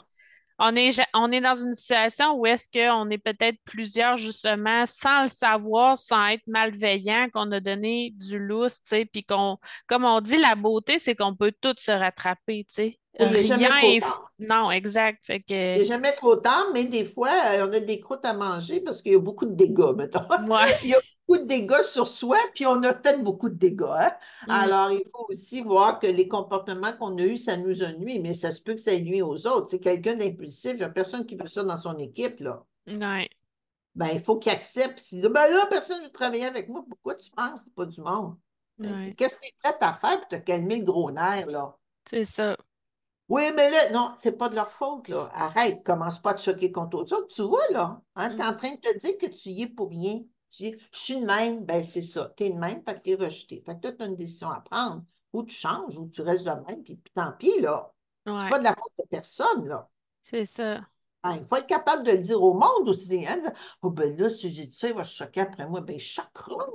On est, on est dans une situation où est-ce qu'on est peut-être plusieurs, justement, sans le savoir, sans être malveillant, qu'on a donné du lousse, tu sais, puis qu'on, comme on dit, la beauté, c'est qu'on peut tout se rattraper, tu sais. Il Rien. Non, exact. Fait Il que, n'est jamais trop tard, mais des fois, euh, on a des croûtes à manger parce qu'il y a beaucoup de dégâts, mettons. ouais. Il y a beaucoup de dégâts sur soi, puis on a fait beaucoup de dégâts. hein. Mm, Alors, il faut aussi voir que les comportements qu'on a eus, ça nous a nuit, mais ça se peut que ça nuit aux autres. C'est quelqu'un d'impulsif, il n'y a personne qui veut ça dans son équipe, là. ouais, Ben, il faut qu'il accepte. S'il dit, ben là, personne ne veut travailler avec moi, pourquoi tu penses? C'est pas du monde? Ouais. Qu'est-ce que tu es prête à faire pour te calmer le gros nerf, là? C'est ça. Oui, mais là, non, c'est pas de leur faute, là. Arrête, commence pas à te choquer contre autres. Tu vois, là, hein, tu es Mm, en train de te dire que tu y es pour rien. Tu dis, je suis de même, ben c'est ça. Tu es de même, fait que tu es rejeté. Fait que tu as une décision à prendre. Ou tu changes, ou tu restes de même, puis, puis tant pis, là. C'est pas de la faute de personne, là. c'est ça. Il faut être capable de le dire au monde aussi. Hein? Oh, ben là, si j'ai dit ça, il va se choquer après moi. Ben, choquera,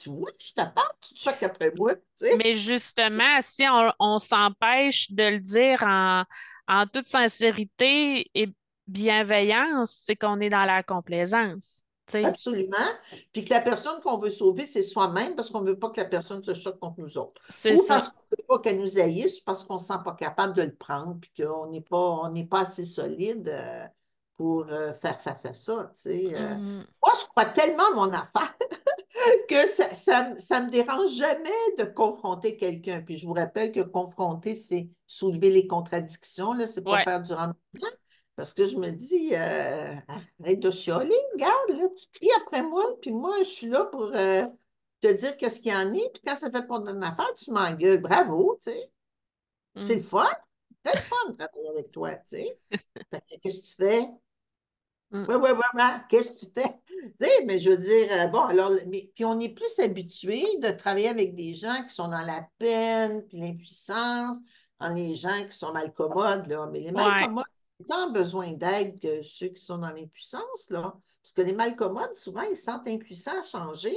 tu vois, je t'attends, tu te choques après moi, tu sais. Mais justement, si on, on s'empêche de le dire en, en toute sincérité et bienveillance, c'est qu'on est dans la complaisance, Absolument. Puis que la personne qu'on veut sauver, c'est soi-même parce qu'on ne veut pas que la personne se choque contre nous autres. C'est Ou ça. parce qu'on ne veut pas qu'elle nous haïsse, parce qu'on ne se sent pas capable de le prendre, puis qu'on n'est pas, on n'est pas assez solide euh, pour euh, faire face à ça. Euh, Mhm. moi, je crois tellement à mon affaire que ça, ça, ça me dérange jamais de confronter quelqu'un. Puis je vous rappelle que confronter, c'est soulever les contradictions, c'est pas Ouais, faire du rentre parce que je me dis, euh, arrête de chialer, regarde, là, tu cries après moi, puis moi, je suis là pour euh, te dire qu'est-ce qu'il y en est, puis quand ça fait pas ton affaire, tu m'engueules. Bravo, tu sais, c'est mm, le fun. très fun de travailler avec toi, tu sais. Qu'est-ce que tu fais? Mm. Oui, oui, oui. Qu'est-ce que tu fais? Tu sais, mais je veux dire, euh, bon, alors, mais, puis on est plus habitué de travailler avec des gens qui sont dans la peine, puis l'impuissance, dans les gens qui sont malcommodes, là. Mais les malcommodes ont tant besoin d'aide que ceux qui sont dans l'impuissance, là. Parce que les malcommodes, souvent, ils se sentent impuissants à changer,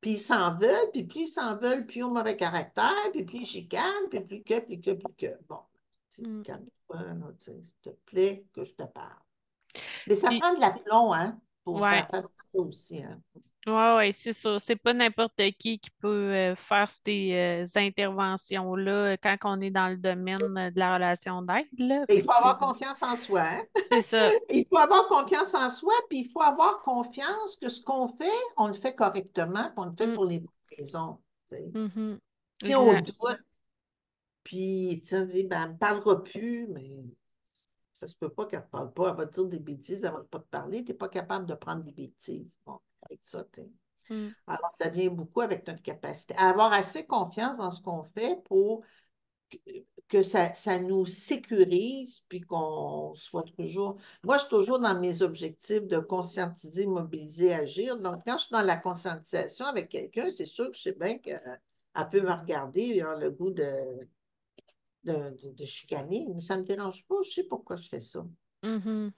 puis ils s'en veulent, puis plus ils s'en veulent, plus ils ont mauvais caractère, puis plus ils chicanent, puis plus que, plus que, plus que. Bon, mm. calme-toi, s'il te plaît, que je te parle. Mais ça prend de l'aplomb, hein, pour faire ça aussi. Hein. Oui, oui, c'est ça. C'est pas n'importe qui qui peut euh, faire ces euh, interventions-là quand on est dans le domaine de la relation d'aide. Il faut avoir confiance en soi. Hein? C'est ça. il faut avoir confiance en soi, puis il faut avoir confiance que ce qu'on fait, on le fait correctement, qu'on le fait mm. pour les bonnes raisons. Mm-hmm. Si on doute, puis tu dit, ben, elle ne parlera plus, mais ça se peut pas qu'elle ne te parle pas, elle va te dire des bêtises, elle ne va pas te parler, tu n'es pas capable de prendre des bêtises. Bon, avec ça, mm. Alors, ça vient beaucoup avec notre capacité à avoir assez confiance dans ce qu'on fait pour que, ça, nous sécurise, puis qu'on soit toujours. Moi, je suis toujours dans mes objectifs de conscientiser, mobiliser, agir. Donc, quand je suis dans la conscientisation avec quelqu'un, c'est sûr que je sais bien qu'elle peut me regarder et avoir le goût de, de, chicaner, mais ça ne me dérange pas. Je sais pourquoi je fais ça. Mm-hmm.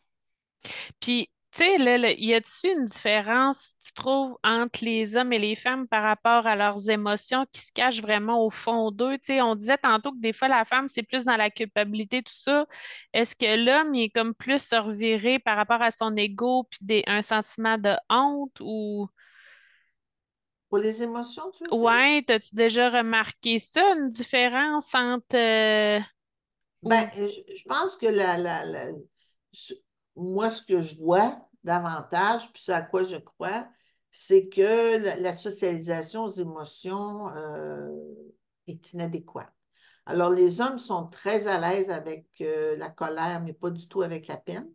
Puis, sais, là, y a-t-il une différence, tu trouves, entre les hommes et les femmes par rapport à leurs émotions qui se cachent vraiment au fond d'eux? Tu sais, on disait tantôt que des fois, la femme, c'est plus dans la culpabilité, tout ça. Est-ce que l'homme, il est comme plus reviré par rapport à son ego puis des, un sentiment de honte ou... Pour les émotions, tu veux Ouais, as-tu déjà remarqué ça, une différence entre. Euh, ben, je pense que la, la, moi, ce que je vois davantage, puis ce à quoi je crois, c'est que la, socialisation aux émotions euh, est inadéquate. Alors, les hommes sont très à l'aise avec euh, la colère, mais pas du tout avec la peine.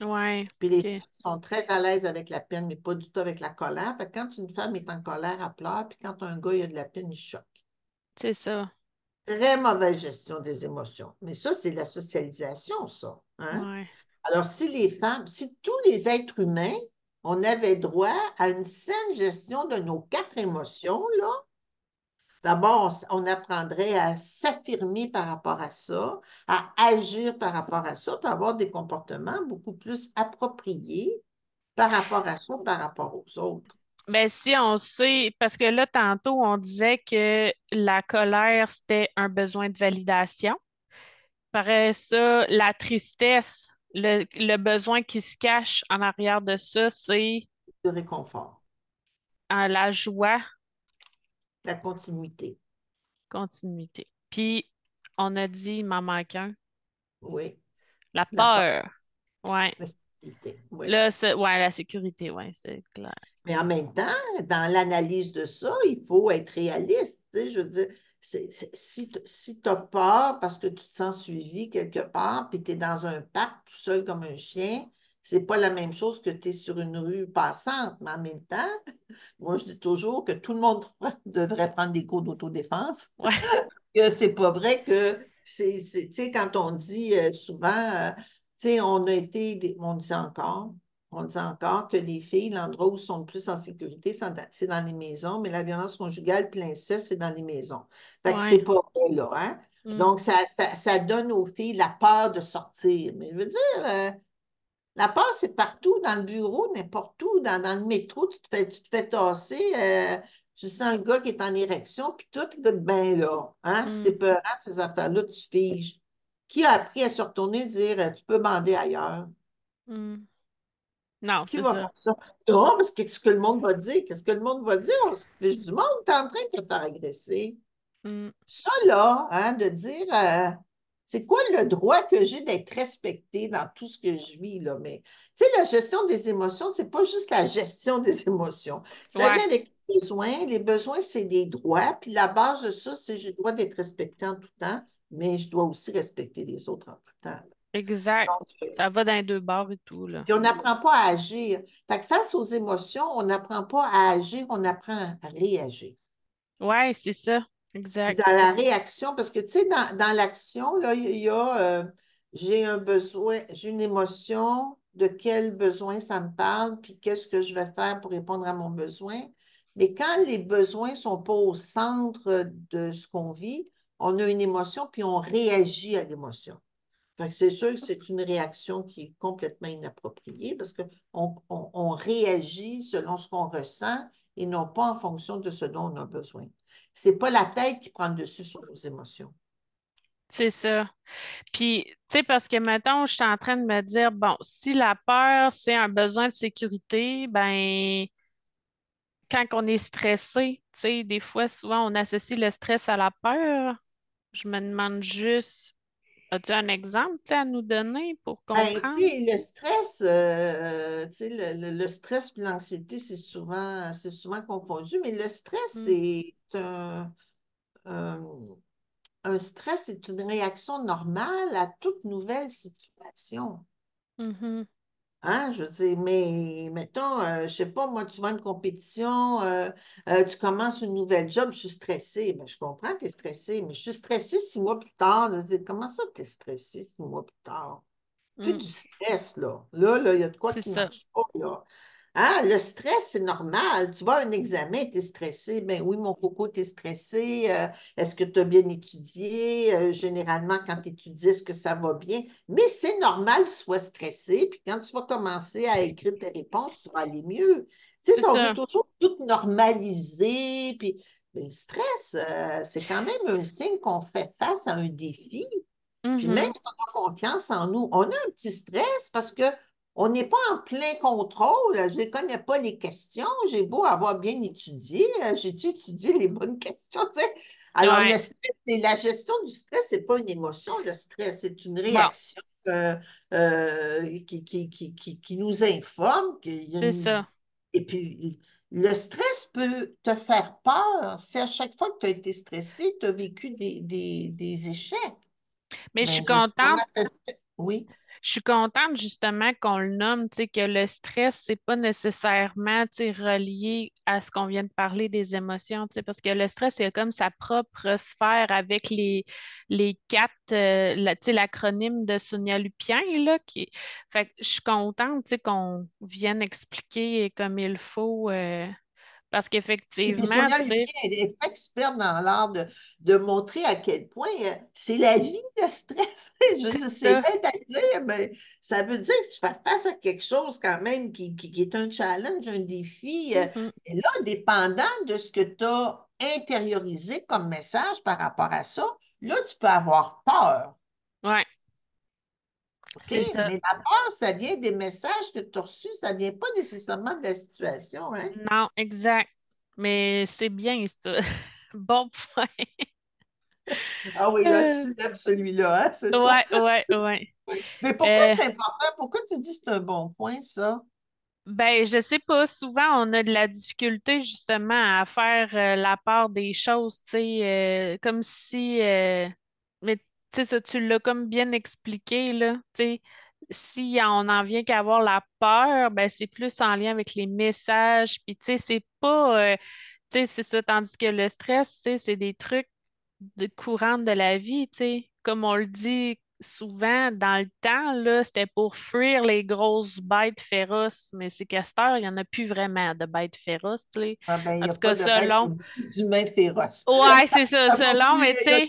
Ouais. Puis les femmes sont très à l'aise avec la peine, mais pas du tout avec la colère. quand une femme est en colère, elle pleure, puis quand un gars il a de la peine, il choque. C'est ça. Très mauvaise gestion des émotions. Mais ça, c'est la socialisation, ça. Hein? Alors, si les femmes, si tous les êtres humains, on avait droit à une saine gestion de nos quatre émotions, là, D'abord, on, apprendrait à s'affirmer par rapport à ça, à agir par rapport à ça, puis avoir des comportements beaucoup plus appropriés par rapport à ça, par rapport aux autres. Mais si on sait, parce que là, tantôt, on disait que la colère, c'était un besoin de validation. Pareil ça, la tristesse, le, besoin qui se cache en arrière de ça, c'est... Le réconfort. la joie, la continuité. Continuité. Puis, on a dit, il m'en manque un. Oui. La peur. Ouais. La sécurité. Oui. Là, ouais, la sécurité, oui, c'est clair. Mais en même temps, dans l'analyse de ça, il faut être réaliste. Je veux dire, si, si tu as peur parce que tu te sens suivi quelque part, puis tu es dans un parc tout seul comme un chien, c'est pas la même chose que tu es sur une rue passante, mais en même temps, moi, je dis toujours que tout le monde devrait prendre des cours d'autodéfense. Ouais. que c'est pas vrai que c'est, tu sais, quand on dit euh, souvent, euh, tu sais, on a été, on dit encore, on dit encore que les filles, l'endroit où sont le plus en sécurité, c'est dans les maisons, mais la violence conjugale puis l'inceste, c'est dans les maisons. Fait que c'est pas vrai, là, hein? Mm. Donc, ça, ça, donne aux filles la peur de sortir. Mais je veux dire, euh, la peur, c'est partout, dans le bureau, n'importe où, dans, le métro, tu te fais, tu te fais tasser, euh, tu sens un gars qui est en érection, puis tout, est bien là. Hein? Mm. C'est peurant, ces affaires-là, tu figes. Qui a appris à se retourner et dire euh, tu peux bander ailleurs? Mm. Non, c'est ça. Faire ça? Non, parce que qu'est-ce que le monde va dire? Qu'est-ce que le monde va dire? On se fiche du monde, tu es en train de te faire agresser. Mm. Ça, là, hein, de dire euh, c'est quoi le droit que j'ai d'être respecté dans tout ce que je vis, là? Mais, tu sais, la gestion des émotions, c'est pas juste la gestion des émotions. Ça vient avec les besoins. Les besoins, c'est des droits. Puis la base de ça, c'est j'ai le droit d'être respecté en tout temps, mais je dois aussi respecter les autres en tout temps. Exact. Euh, ça va dans les deux bords et tout. Là. Puis on n'apprend pas à agir. Fait que face aux émotions, on n'apprend pas à agir, on apprend à réagir. Oui, c'est ça. Exact. dans la réaction, parce que tu sais, dans, dans l'action, là, il y a, euh, j'ai un besoin, j'ai une émotion, de quel besoin ça me parle, puis qu'est-ce que je vais faire pour répondre à mon besoin. Mais quand les besoins ne sont pas au centre de ce qu'on vit, on a une émotion, puis on réagit à l'émotion. C'est sûr que c'est une réaction qui est complètement inappropriée parce qu'on on, on réagit selon ce qu'on ressent et non pas en fonction de ce dont on a besoin. C'est pas la tête qui prend le dessus sur nos émotions. C'est ça. Puis, tu sais, parce que maintenant, je suis en train de me dire, bon, si la peur, c'est un besoin de sécurité, ben, quand on est stressé, tu sais, des fois, souvent, on associe le stress à la peur. Je me demande juste, as-tu un exemple, à nous donner pour Ben, comprendre? le stress, euh, tu sais, le, le- le stress et l'anxiété, c'est souvent, souvent confondu, mais le stress, Mm, c'est un, un, un stress, c'est une réaction normale à toute nouvelle situation. mhm, Hein, je veux dire, mais mettons, euh, je sais pas, moi, tu vas à une compétition, euh, euh, tu commences une nouvelle job, je suis stressée. Ben, je comprends que tu es stressée, mais je suis stressée six mois plus tard. Je dis, comment ça, tu es stressée six mois plus tard? Plus mm. du stress, là. Là, là, il y a de quoi qui ne marche pas, là. Hein, le stress, c'est normal. Tu vas à un examen, tu es stressé. Ben oui, mon coco, tu es stressé. Euh, est-ce que tu as bien étudié? Euh, généralement, quand tu étudies, est-ce que ça va bien? Mais c'est normal que tu sois stressé. Puis quand tu vas commencer à écrire tes réponses, tu vas aller mieux. Tu sais, ça, on veut toujours tout normaliser. Puis le stress, euh, c'est quand même un signe qu'on fait face à un défi. Puis même Mhm. si on a confiance en nous, on a un petit stress parce que on n'est pas en plein contrôle. Je ne connais pas les questions. J'ai beau avoir bien étudié. J'ai-tu étudié les bonnes questions? tu sais? Alors, le stress, la gestion du stress, ce n'est pas une émotion, le stress, c'est une Bon, réaction euh, euh, qui, qui, qui, qui, qui nous informe c'est ça. Et puis, le stress peut te faire peur. Si à chaque fois que tu as été stressé, tu as vécu des, des, des échecs. Mais je suis Ben, je comment contente. Oui. Je suis contente justement qu'on le nomme, que le stress, c'est pas nécessairement, relié à ce qu'on vient de parler des émotions, parce que le stress, c'est comme sa propre sphère avec les, les quatre, euh, l'acronyme de Sonia Lupien, là, qui... Fait que je suis contente, qu'on vienne expliquer comme il faut, euh, parce qu'effectivement, Sonia est experte dans l'art de, de montrer à quel point euh, c'est la vie, le stress. Je veux c'est dire, c'est ça. bête à dire, mais ça veut dire que tu fais face à quelque chose quand même qui, qui- qui est un challenge, un défi. euh. Et là, dépendant de ce que tu as intériorisé comme message par rapport à ça, là, tu peux avoir peur. Ouais? C'est ça. Mais la peur, ça vient des messages que tu as reçus, ça ne vient pas nécessairement de la situation, hein? Non, exact. Mais c'est bien ça. Bon point. Ah oui, là, Euh, tu lèves celui-là, hein, c'est ça? ouais, ouais, ouais. Oui. Mais pourquoi Euh, c'est important? Pourquoi tu dis que c'est un bon point, ça? ben, je sais pas, souvent on a de la difficulté justement à faire euh, la part des choses, tu sais, euh, comme si, euh, mais ça, tu l'as comme bien expliqué, là, si on en vient qu'à avoir la peur, ben, c'est plus en lien avec les messages, puis tu sais, c'est pas, euh, tu sais, c'est ça, tandis que le stress, tu c'est des trucs de courante de la vie, tu sais. Comme on le dit souvent, dans le temps, là, c'était pour fuir les grosses bêtes féroces, mais c'est qu'à cette heure, il n'y en a plus vraiment de bêtes féroces, tu sais. Ah ben, il En tout cas, il y selon. d'humains féroces. Ouais, c'est ça, selon, mais tu il y sais,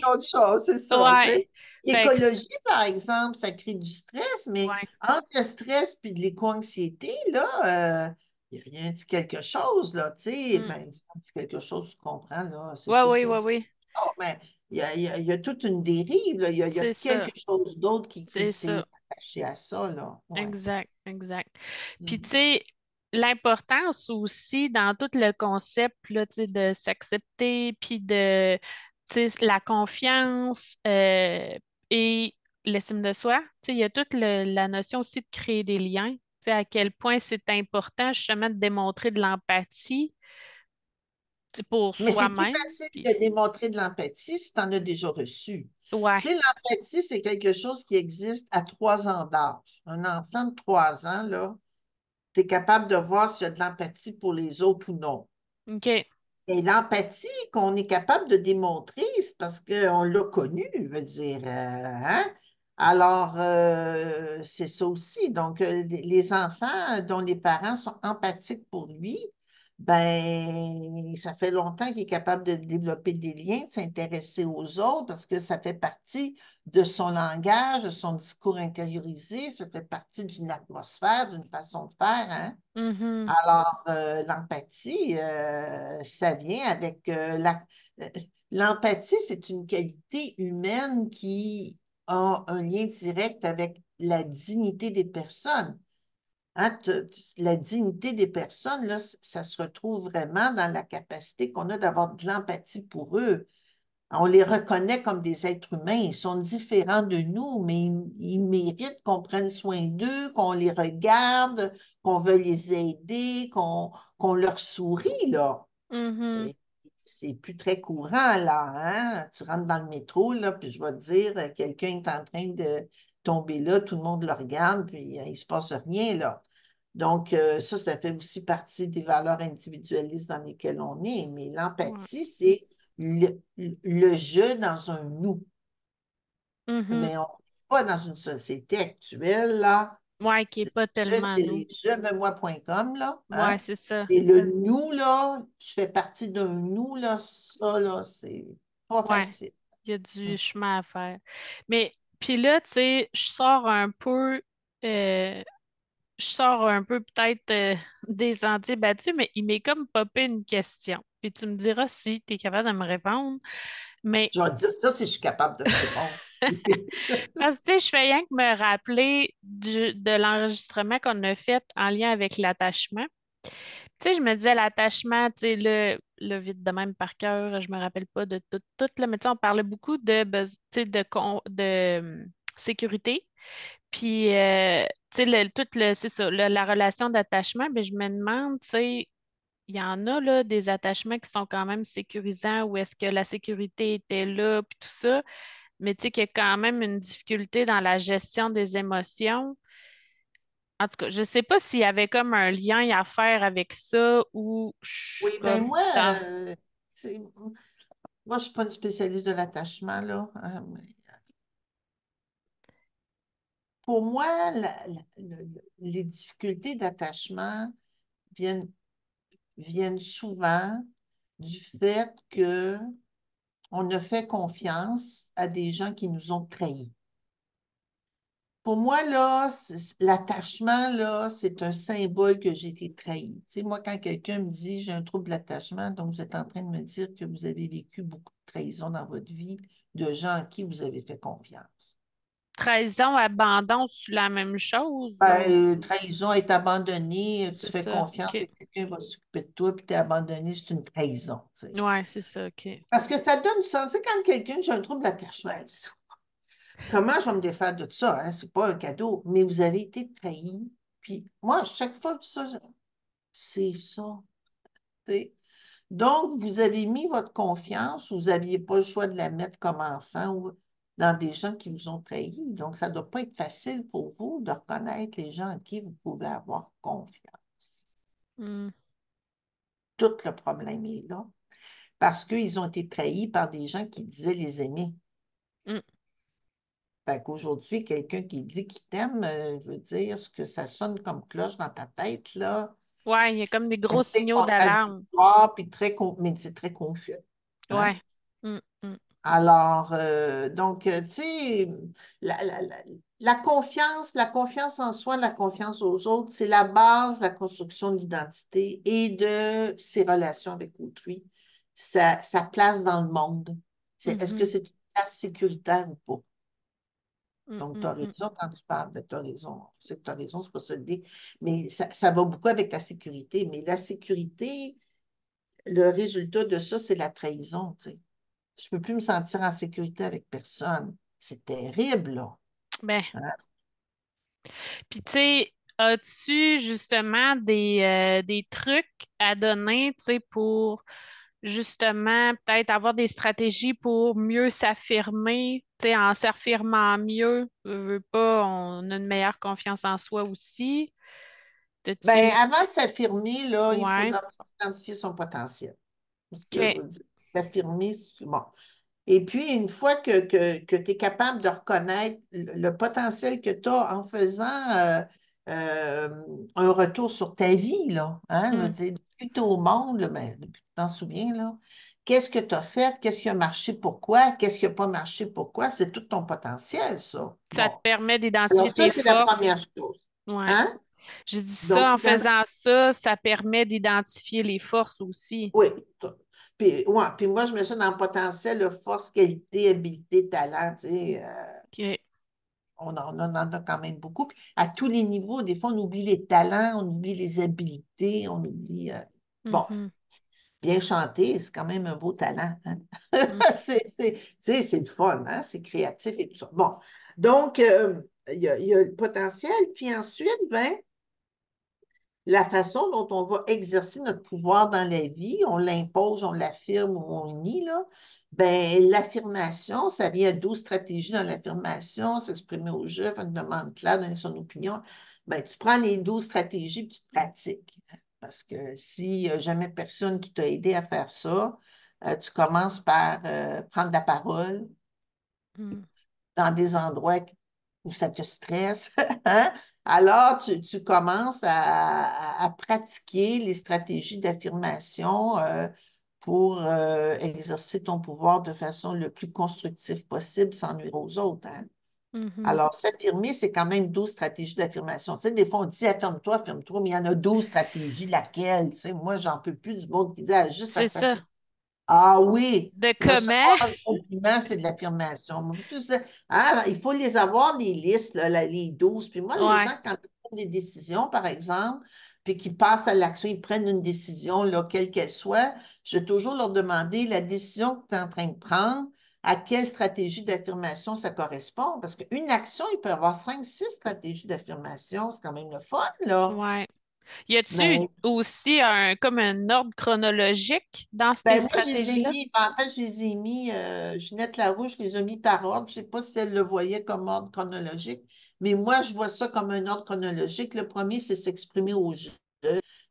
c'est ça, ouais. que, L'écologie, par exemple, ça crée du stress, mais ouais. entre le stress et de l'éco-anxiété, là, euh, il n'y a rien dit quelque chose, là, tu sais. Mm. Ben, quelque chose, tu comprends, là, oui, qu'un ouais, oui. Oh, mais il y a, il y a- il y a toute une dérive, là. Il y a, il y a C'est ça, quelque chose d'autre qui, qui s'est attaché à ça, là. Ouais. Exact, exact. Puis, tu Mhm. sais, l'importance aussi dans tout le concept là, tu de s'accepter, puis de tu sais, la confiance euh, et l'estime de soi. Tu sais, il y a toute le- la notion aussi de créer des liens. Tu sais, à quel point c'est important justement de démontrer de l'empathie tu pour c'est plus facile Puis, de démontrer de l'empathie si tu en as déjà reçu. ouais, Tu sais, l'empathie, c'est quelque chose qui existe à trois ans d'âge. Un enfant de trois ans, là, tu es capable de voir s'il y a de l'empathie pour les autres ou non. OK. Et l'empathie qu'on est capable de démontrer, c'est parce qu'on l'a connu, je veux dire. euh, hein? Alors, euh, c'est ça aussi. Donc, euh, les enfants dont les parents sont empathiques pour lui, ben, ça fait longtemps qu'il est capable de développer des liens, de s'intéresser aux autres, parce que ça fait partie de son langage, de son discours intériorisé, ça fait partie d'une atmosphère, d'une façon de faire, hein? Mhm. Alors, euh, l'empathie, euh, ça vient avec euh, la... L'empathie, c'est une qualité humaine qui a un lien direct avec la dignité des personnes. Hein, te- te- la dignité des personnes, là, ça se retrouve vraiment dans la capacité qu'on a d'avoir de l'empathie pour eux. On les reconnaît comme des êtres humains. Ils sont différents de nous, mais ils, ils méritent qu'on prenne soin d'eux, qu'on les regarde, qu'on veuille les aider, qu'on leur sourit, là. Mhm. Et c'est plus très courant, là, hein? Tu rentres dans le métro, là, puis je vais te dire, quelqu'un est en train de tomber là, tout le monde le regarde, puis euh, il ne se passe rien, là. Donc, euh, ça, ça fait aussi partie des valeurs individualistes dans lesquelles on est. Mais l'empathie, c'est le, le je dans un nous. Mhm. Mais on n'est pas dans une société actuelle, là. Ouais, qui est pas tellement c'est les je de moi.com, là. Hein? c'est ça. Et le nous, là, je fais partie d'un nous, là, ça, là, c'est pas Ouais, facile. il y a du Hum. chemin à faire. Mais, puis là, tu sais, je sors un peu, euh, je sors un peu peut-être euh, des sentiers battus, mais il m'est comme popé une question. Puis tu me diras si tu es capable de me répondre. Mais Je vais te dire ça si je suis capable de te répondre. Parce que, tu sais, je fais rien que me rappeler du- de l'enregistrement qu'on a fait en lien avec l'attachement. Tu sais, je me disais l'attachement, tu sais, le, le vite de même par cœur, je me rappelle pas de tout, tout là, mais tu sais, on parlait beaucoup de, de, de hum, sécurité. Puis, euh, le, tout le, c'est ça, le- la relation d'attachement, mais je me demande, tu sais, il y en a là, des attachements qui sont quand même sécurisants, où est-ce que la sécurité était là, puis tout ça mais tu sais qu'il y a quand même une difficulté dans la gestion des émotions. En tout cas, je ne sais pas s'il y avait comme un lien à faire avec ça ou Oui, ben comme moi, euh, moi, je suis pas une spécialiste de l'attachement, là. mais Pour moi, les difficultés d'attachement viennent, souvent du fait que on a fait confiance à des gens qui nous ont trahis. Pour moi, là, l'attachement, là, c'est un symbole que j'ai été trahi. Tu sais, moi, quand quelqu'un me dit j'ai un trouble d'attachement, donc vous êtes en train de me dire que vous avez vécu beaucoup de trahison dans votre vie de gens à qui vous avez fait confiance. Trahison, abandon, c'est la même chose Ben, euh, trahison, être abandonné, tu c'est fais ça? confiance que quelqu'un va s'occuper de toi, puis tu es abandonné, c'est une trahison. tu sais. Ouais, c'est ça, OK. Parce que ça donne du sens. Sais, quand quelqu'un, j'ai un trouble d'attachement, comment je vais me défaire de ça? Hein? C'est pas un cadeau, mais vous avez été trahi. Puis moi, chaque fois que ça, je- c'est ça. Donc, vous avez mis votre confiance, vous n'aviez pas le choix de la mettre comme enfant ou dans des gens qui vous ont trahi. Donc, ça ne doit pas être facile pour vous de reconnaître les gens en qui vous pouvez avoir confiance. Hmm. Tout le problème est là. Parce qu'ils ont été trahis par des gens qui disaient les aimer. Hmm. Fait qu'aujourd'hui, quelqu'un qui dit qu'il t'aime, euh, je veux dire, ce que ça sonne comme cloche dans ta tête, là, Ouais, il y a comme des gros signaux d'alarme. puis très, mais c'est très confus. Hein? Ouais. Hmm, Alors, euh, donc, euh, tu sais, la, la- la- la confiance, la confiance en soi, la confiance aux autres, c'est la base de la construction de l'identité et de ses relations avec autrui, sa, sa place dans le monde. C'est, est-ce que mhm, c'est une place sécuritaire ou pas? Donc, tu hmm, as hmm. raison quand tu parles, tu as raison. Je sais que tu as raison, c'est pas ça le mais ça, ça va beaucoup avec la sécurité. Mais la sécurité, le résultat de ça, c'est la trahison, tu sais. Je ne peux plus me sentir en sécurité avec personne. C'est terrible, là. Ben, Hein? Puis, tu sais, as-tu justement des, euh, des trucs à donner, tu sais, pour justement peut-être avoir des stratégies pour mieux s'affirmer, tu sais, en s'affirmant mieux, veux, veux pas, on a une meilleure confiance en soi aussi. Ben, avant de s'affirmer, là, il faudra identifier son potentiel. Bon. Et puis, une fois que, que, que tu es capable de reconnaître le, potentiel que tu as en faisant euh, euh, un retour sur ta vie, là, hein, je veux Mm. dire, depuis que tu es au monde, là, ben, depuis que tu t'en souviens, là, qu'est-ce que tu as fait, qu'est-ce qui a marché, pourquoi, qu'est-ce qui n'a pas marché, pourquoi, c'est tout ton potentiel, ça. Ça te permet d'identifier tes c'est la première forces. chose. Ouais. Hein? J'ai dit ça, Donc, en faisant ça, ça permet d'identifier les forces aussi. oui. Puis, ouais, puis moi, je mets ça dans le potentiel, force, qualité, habileté, talent, tu sais. euh. On en, on en a quand même beaucoup. Puis à tous les niveaux, des fois, on oublie les talents, on oublie les habiletés, on oublie. euh, Bon, Mhm. bien chanter, c'est quand même un beau talent. hein. Mm. C'est, le fun, hein? C'est créatif et tout ça. Bon, donc, euh, il y a, il y a le potentiel. Puis ensuite, ben, la façon dont on va exercer notre pouvoir dans la vie, on l'impose, on l'affirme ou on nie, là, ben, l'affirmation, ça vient à 12 stratégies dans l'affirmation, s'exprimer au jeu, faire une demande claire, donner son opinion. Ben, tu prends les 12 stratégies et tu te pratiques. Parce que si euh, jamais personne qui t'a aidé à faire ça, euh, tu commences par euh, prendre la parole, Mm. dans des endroits où ça te stresse, hein? Alors tu, tu commences à, à- pratiquer les stratégies d'affirmation euh, pour euh, exercer ton pouvoir de façon le plus constructive possible sans nuire aux autres. hein. Mhm. Alors, s'affirmer, c'est quand même 12 stratégies d'affirmation. Tu sais, des fois, on dit affirme-toi, affirme-toi, mais il y en a 12 stratégies. Laquelle? Tu sais, moi, j'en peux plus du monde qui dit ah, juste C'est ça. Ah oui, De comment? c'est de l'affirmation. Hein, il faut les avoir, les listes, là, la- les 12. Puis moi, les gens, quand ils prennent des décisions, par exemple, puis qu'ils passent à l'action, ils prennent une décision, là, quelle qu'elle soit, je vais toujours leur demander la décision que tu es en train de prendre, à quelle stratégie d'affirmation ça correspond? Parce qu'une action, il peut y avoir cinq, six stratégies d'affirmation. C'est quand même le fun, là. Ouais. Y a-tu Mais aussi un comme un ordre chronologique dans ces Ben, je ai stratégies-là? mis, en fait, je les ai mis, euh, Ginette Larouche les a mis par ordre. Je ne sais pas si elle le voyait comme ordre chronologique, mais moi, je vois ça comme un ordre chronologique. Le premier, c'est s'exprimer au jeu.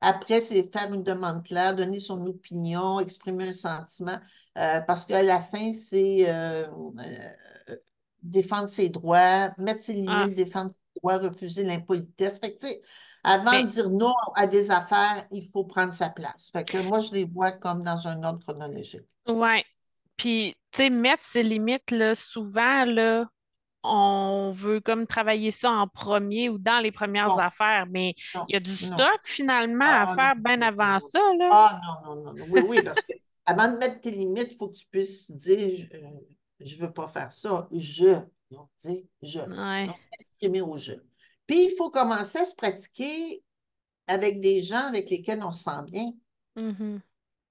Après, c'est faire une demande claire, donner son opinion, exprimer un sentiment, euh, parce qu'à la fin, c'est euh, euh, défendre ses droits, mettre ses Ah, limites, défendre ses droits, refuser l'impolitesse. Fait que, tu sais, avant mais de dire non à des affaires, il faut prendre sa place. Fait que moi, je les vois comme dans un ordre chronologique. ouais. Puis, tu sais, mettre ses limites, là, souvent, là, on veut comme travailler ça en premier ou dans les premières Non, affaires, mais non, il y a du non. stock finalement à Ah, faire bien avant ça, là. Ah, non, non, non, non. Oui, oui, parce que avant de mettre tes limites, il faut que tu puisses dire je ne veux pas faire ça. Je. Donc, tu sais, je. Ouais. Donc, s'exprimer au je. Puis, il faut commencer à se pratiquer avec des gens avec lesquels on se sent bien. Mhm.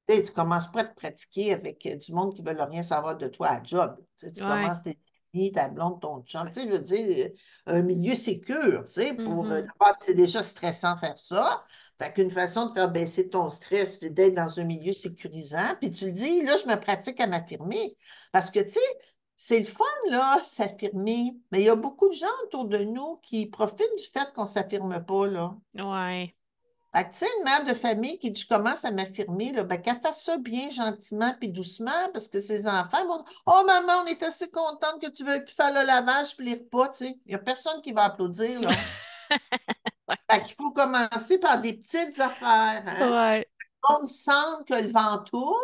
Tu sais, tu commences pas à te pratiquer avec euh, du monde qui ne veut rien savoir de toi à job. Tu sais, tu Ouais. commences tes amis, ta blonde, ton chum. Tu sais, je veux dire, euh, un milieu sécur, tu sais, pour euh, Mhm. d'abord, c'est déjà stressant faire ça. Fait qu'une façon de faire baisser ton stress, c'est d'être dans un milieu sécurisant. Puis tu le dis, là, je me pratique à m'affirmer. Parce que, tu sais, c'est le fun, là, s'affirmer. Mais il y a beaucoup de gens autour de nous qui profitent du fait qu'on ne s'affirme pas, là. Ouais. Fait que, tu sais, une mère de famille qui dit, je commence à m'affirmer, là, ben, qu'elle fasse ça bien, gentiment, puis doucement, parce que ses enfants vont dire, Oh, maman, on est assez contente que tu veuilles plus faire le lavage puis les repas, tu sais. Il n'y a personne qui va applaudir, là. Ouais. Fait qu'il faut commencer par des petites affaires, hein. Ouais. On sent que le vent tourne,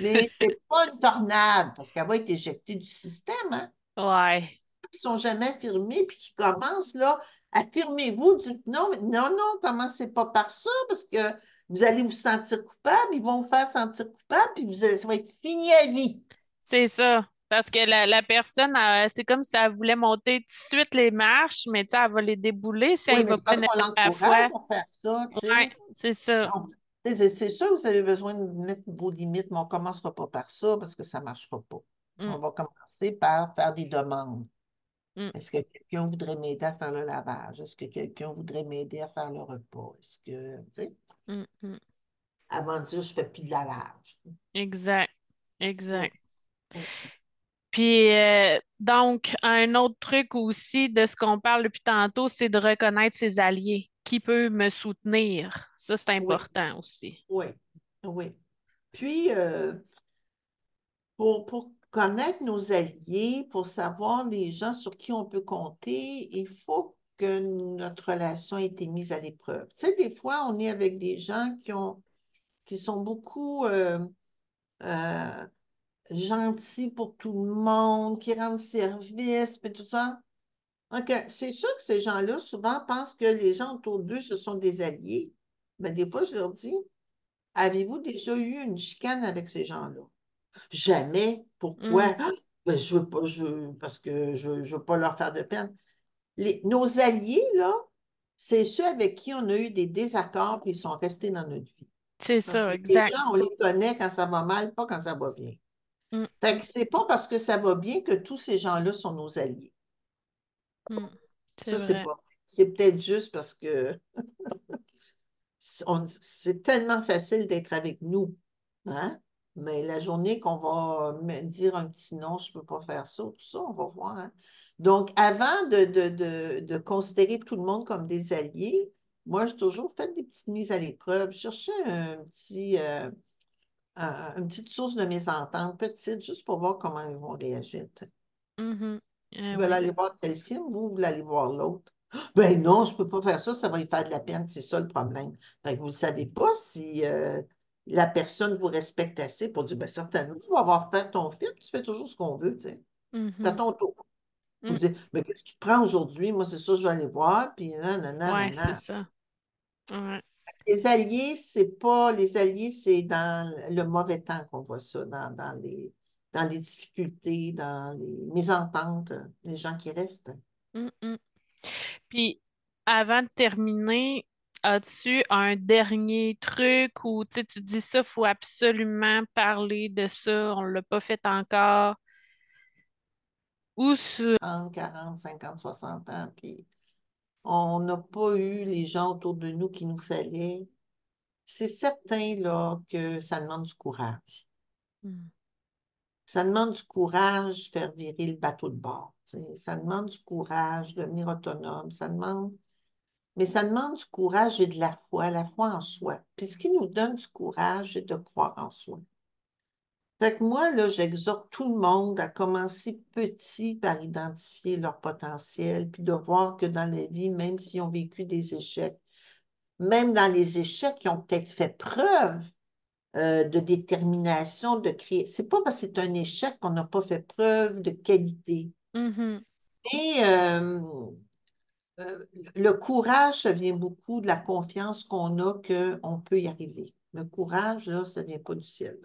mais c'est pas une tornade, parce qu'elle va être éjectée du système, hein. Ouais. Qui sont jamais affirmés, puis qui commencent, là, affirmez-vous, dites non, non, non, commencez pas par ça, parce que vous allez vous sentir coupable, ils vont vous faire sentir coupable, puis vous allez- ça va être fini à vie. C'est ça. Parce que la, la personne, c'est comme si elle voulait monter tout de suite les marches, mais elle va les débouler si Oui, elle va c'est pas à la l'encourage fois. à faire ça, Ouais, c'est ça. Donc, C'est sûr que vous avez besoin de mettre vos limites, mais on ne commencera pas par ça parce que ça ne marchera pas. Mm, On va commencer par faire des demandes. mm, Est-ce que quelqu'un voudrait m'aider à faire le lavage? Est-ce que quelqu'un voudrait m'aider à faire le repas? Est-ce que, tu sais, mm, avant de dire je ne fais plus de lavage. Exact. Exact. Puis, euh, donc, un autre truc aussi de ce qu'on parle depuis tantôt, c'est de reconnaître ses alliés. Qui peut me soutenir? Ça, c'est Oui, important aussi. oui, oui. Puis, euh, pour, pour connaître nos alliés, pour savoir les gens sur qui on peut compter, il faut que notre relation ait été mise à l'épreuve. Tu sais, des fois, on est avec des gens qui ont, qui sont beaucoup euh, euh, gentils pour tout le monde, qui rendent service, puis tout ça. OK, c'est sûr que ces gens-là, souvent, pensent que les gens autour d'eux, ce sont des alliés. Mais des fois, je leur dis, avez-vous déjà eu une chicane avec ces gens-là? Jamais. Pourquoi? Mm. Ah, ben, je veux pas, je, parce que je ne veux pas leur faire de peine. Les, nos alliés, là, c'est ceux avec qui on a eu des désaccords puis ils sont restés dans notre vie. C'est ça, les exact. gens, on les connaît quand ça va mal, pas quand ça va bien. Mm, Fait que c'est pas parce que ça va bien que tous ces gens-là sont nos alliés. mm. C'est Ça, c'est vrai. pas. C'est peut-être juste parce que c'est tellement facile d'être avec nous. Hein? Mais la journée qu'on va me dire un petit non, je ne peux pas faire ça, tout ça, on va voir. hein? Donc, avant de, de, de, de considérer tout le monde comme des alliés, moi, j'ai toujours fait des petites mises à l'épreuve. Je cherchais un petit, euh, un- une petite source de mésentente, petite, juste pour voir comment ils vont réagir. Euh, Ils veulent oui. aller voir tel film, vous, vous voulez aller voir l'autre. Ben non, je ne peux pas faire ça, ça va y faire de la peine, c'est ça le problème. Fait que vous ne savez pas si euh, la personne vous respecte assez pour dire, ben certainement, tu vas avoir fait ton film, tu fais toujours ce qu'on veut, tu sais. C'est à Mhm. ton tour. Vous Mm. dites, mais qu'est-ce qui te prend aujourd'hui? Moi, c'est ça, je vais aller voir, puis non, non, non, Ouais, c'est ça. Ouais. Les alliés, c'est pas, les alliés, c'est dans le mauvais temps qu'on voit ça, dans, dans les, dans les difficultés, dans les mésententes, les gens qui restent. Mm, mm. Puis, avant de terminer, as-tu un dernier truc où tu dis ça, faut absolument parler de ça, on l'a pas fait encore, ou sur... 30, 40, 50, 60 ans, puis on n'a pas eu les gens autour de nous qu'il nous fallait. C'est certain, là, que ça demande du courage. Mm, Ça demande du courage faire virer le bateau de bord. Ça demande du courage, devenir autonome. Ça demande... Mais ça demande du courage et de la foi, la foi en soi. Puis ce qui nous donne du courage, c'est de croire en soi. Fait que moi, là, j'exhorte tout le monde à commencer petit par identifier leur potentiel, puis de voir que dans la vie, même s'ils ont vécu des échecs, même dans les échecs, ils ont peut-être fait preuve euh, de détermination, de créer. C'est pas parce que c'est un échec qu'on n'a pas fait preuve de qualité. Et euh, euh, le courage, ça vient beaucoup de la confiance qu'on a qu'on peut y arriver. Le courage, là, ça vient pas du ciel.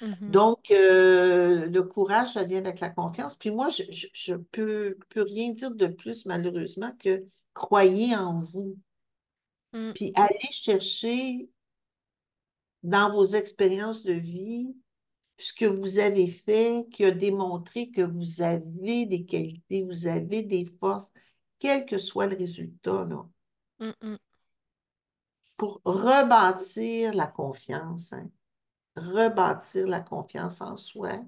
Mhm, Donc, euh, le courage, ça vient avec la confiance. Puis moi, je je peux, peux rien dire de plus, malheureusement, que croyez en vous. mm, Puis allez chercher dans vos expériences de vie ce que vous avez fait qui a démontré que vous avez des qualités, vous avez des forces, quel que soit le résultat, là, mm, mm, pour rebâtir la confiance, hein, rebâtir la confiance en soi.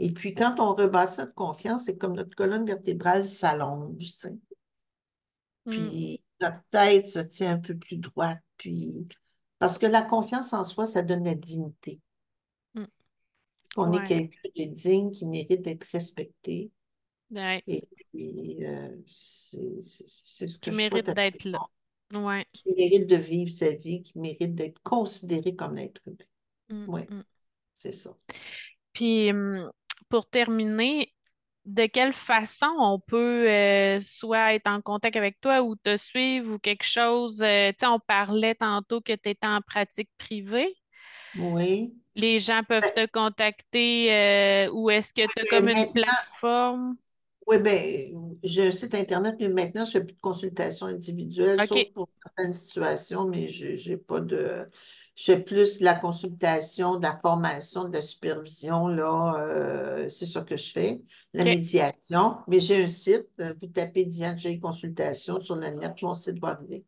Et puis, quand on rebâtit notre confiance, c'est comme notre colonne vertébrale s'allonge, tu sais. mm, Puis, notre tête se tient un peu plus droite. Puis, parce que la confiance en soi, ça donne la dignité. mm. On est Ouais, quelqu'un de digne qui mérite d'être respecté. ouais, Et puis, euh, c'est ce qui que je souhaite mérite d'être là. Ouais. qui mérite de vivre sa vie, qui mérite d'être considéré comme être humain. Mm, Oui, mm. c'est ça. Puis, hum, pour terminer, de quelle façon on peut euh, soit être en contact avec toi ou te suivre ou quelque chose? euh, tu sais, on parlait tantôt que tu étais en pratique privée. Oui. Les gens peuvent te contacter euh, ou est-ce que tu as comme une plateforme? Oui, bien, j'ai un site Internet, mais maintenant, je ne fais plus de consultation individuelle, OK, sauf pour certaines situations, mais je n'ai pas de. Je fais plus de la consultation, de la formation, de la supervision, là, euh, c'est ça que je fais, la médiation. Mais j'ai un site, euh, vous tapez Diane J Consultation sur le net, mon site va arriver.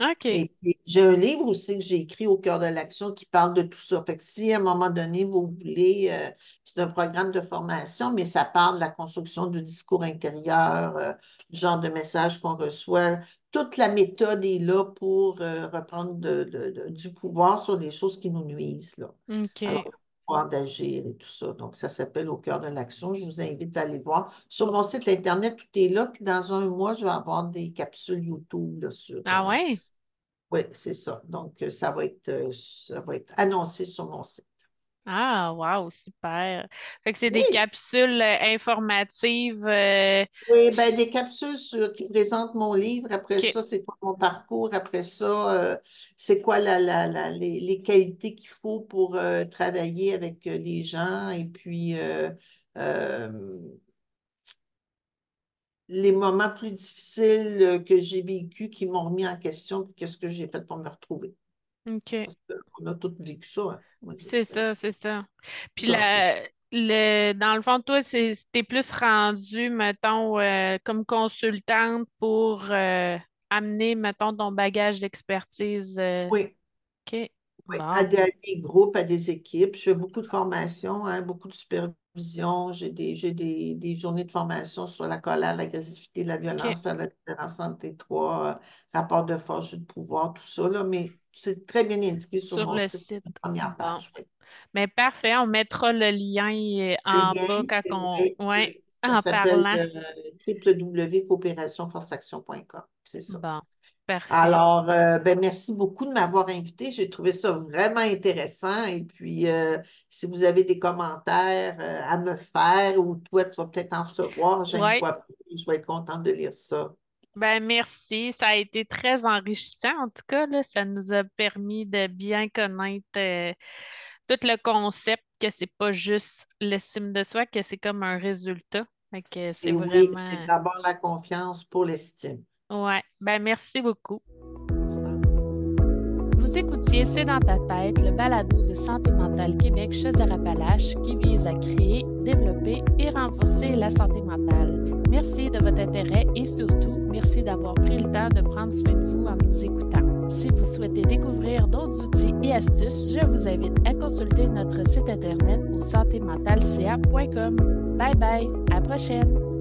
OK. Et j'ai un livre aussi que j'ai écrit au cœur de l'action qui parle de tout ça. Fait que si à un moment donné, vous voulez, euh, c'est un programme de formation, mais ça parle de la construction du discours intérieur, euh, du genre de message qu'on reçoit. Toute la méthode est là pour euh, reprendre de- de- de- du pouvoir sur les choses qui nous nuisent, là. OK. Alors, pouvoir d'agir et tout ça. Donc, ça s'appelle Au cœur de l'action. Je vous invite à aller voir. Sur mon site Internet, tout est là. Puis dans un mois, je vais avoir des capsules YouTube là, sur. Ah euh, ouais? oui, c'est ça. Donc, euh, ça va être, euh, ça va être annoncé sur mon site. Ah, wow, super. Fait que c'est des capsules euh, informatives. euh, oui, ben, des capsules sur, qui présentent mon livre. Après ça, c'est quoi mon parcours? Après ça, euh, c'est quoi la, la, la- les, les qualités qu'il faut pour euh, travailler avec les gens. Et puis, les moments plus difficiles que j'ai vécus qui m'ont remis en question. Puis qu'est-ce que j'ai fait pour me retrouver. OK. Qu'on a tous vécu ça. hein. C'est ça, c'est ça. Puis la, le, dans le fond, toi, c'est, t'es plus rendu, mettons, euh, comme consultante pour euh, amener, mettons, ton bagage d'expertise. euh, oui. OK. Oui, à des, à des groupes, à des équipes. Je fais beaucoup de formations, hein, beaucoup de supervision. J'ai des, des, des journées de formation sur la colère, l'agressivité, la violence, faire la différence entre les trois, rapports de force, de pouvoir, tout ça, là, mais c'est très bien indiqué sur Sur mon le site, Bon. Oui. Mais parfait, on mettra le lien euh, Le en bas quand on. oui, Ouais, ça en parlant. euh, www.coopérationforceaction.com. C'est ça. Bon, parfait. Alors, euh, ben, merci beaucoup de m'avoir invité. J'ai trouvé ça vraiment intéressant. Et puis, euh, si vous avez des commentaires à me faire ou toi, tu vas peut-être en recevoir, j'aime Ouais. Je vais être contente de lire ça. Ben merci, ça a été très enrichissant en tout cas, là, ça nous a permis de bien connaître euh, tout le concept, que c'est pas juste l'estime de soi, que c'est comme un résultat. C'est oui, c'est d'abord la confiance pour l'estime. Ouais, ben merci beaucoup. Vous écoutiez C'est dans ta tête, le balado de Santé mentale Québec Chaudière-Appalaches qui vise à créer, développer et renforcer la santé mentale. Merci de votre intérêt et surtout, merci d'avoir pris le temps de prendre soin de vous en nous écoutant. Si vous souhaitez découvrir d'autres outils et astuces, je vous invite à consulter notre site internet au santémentalca.com. Bye bye, à la prochaine!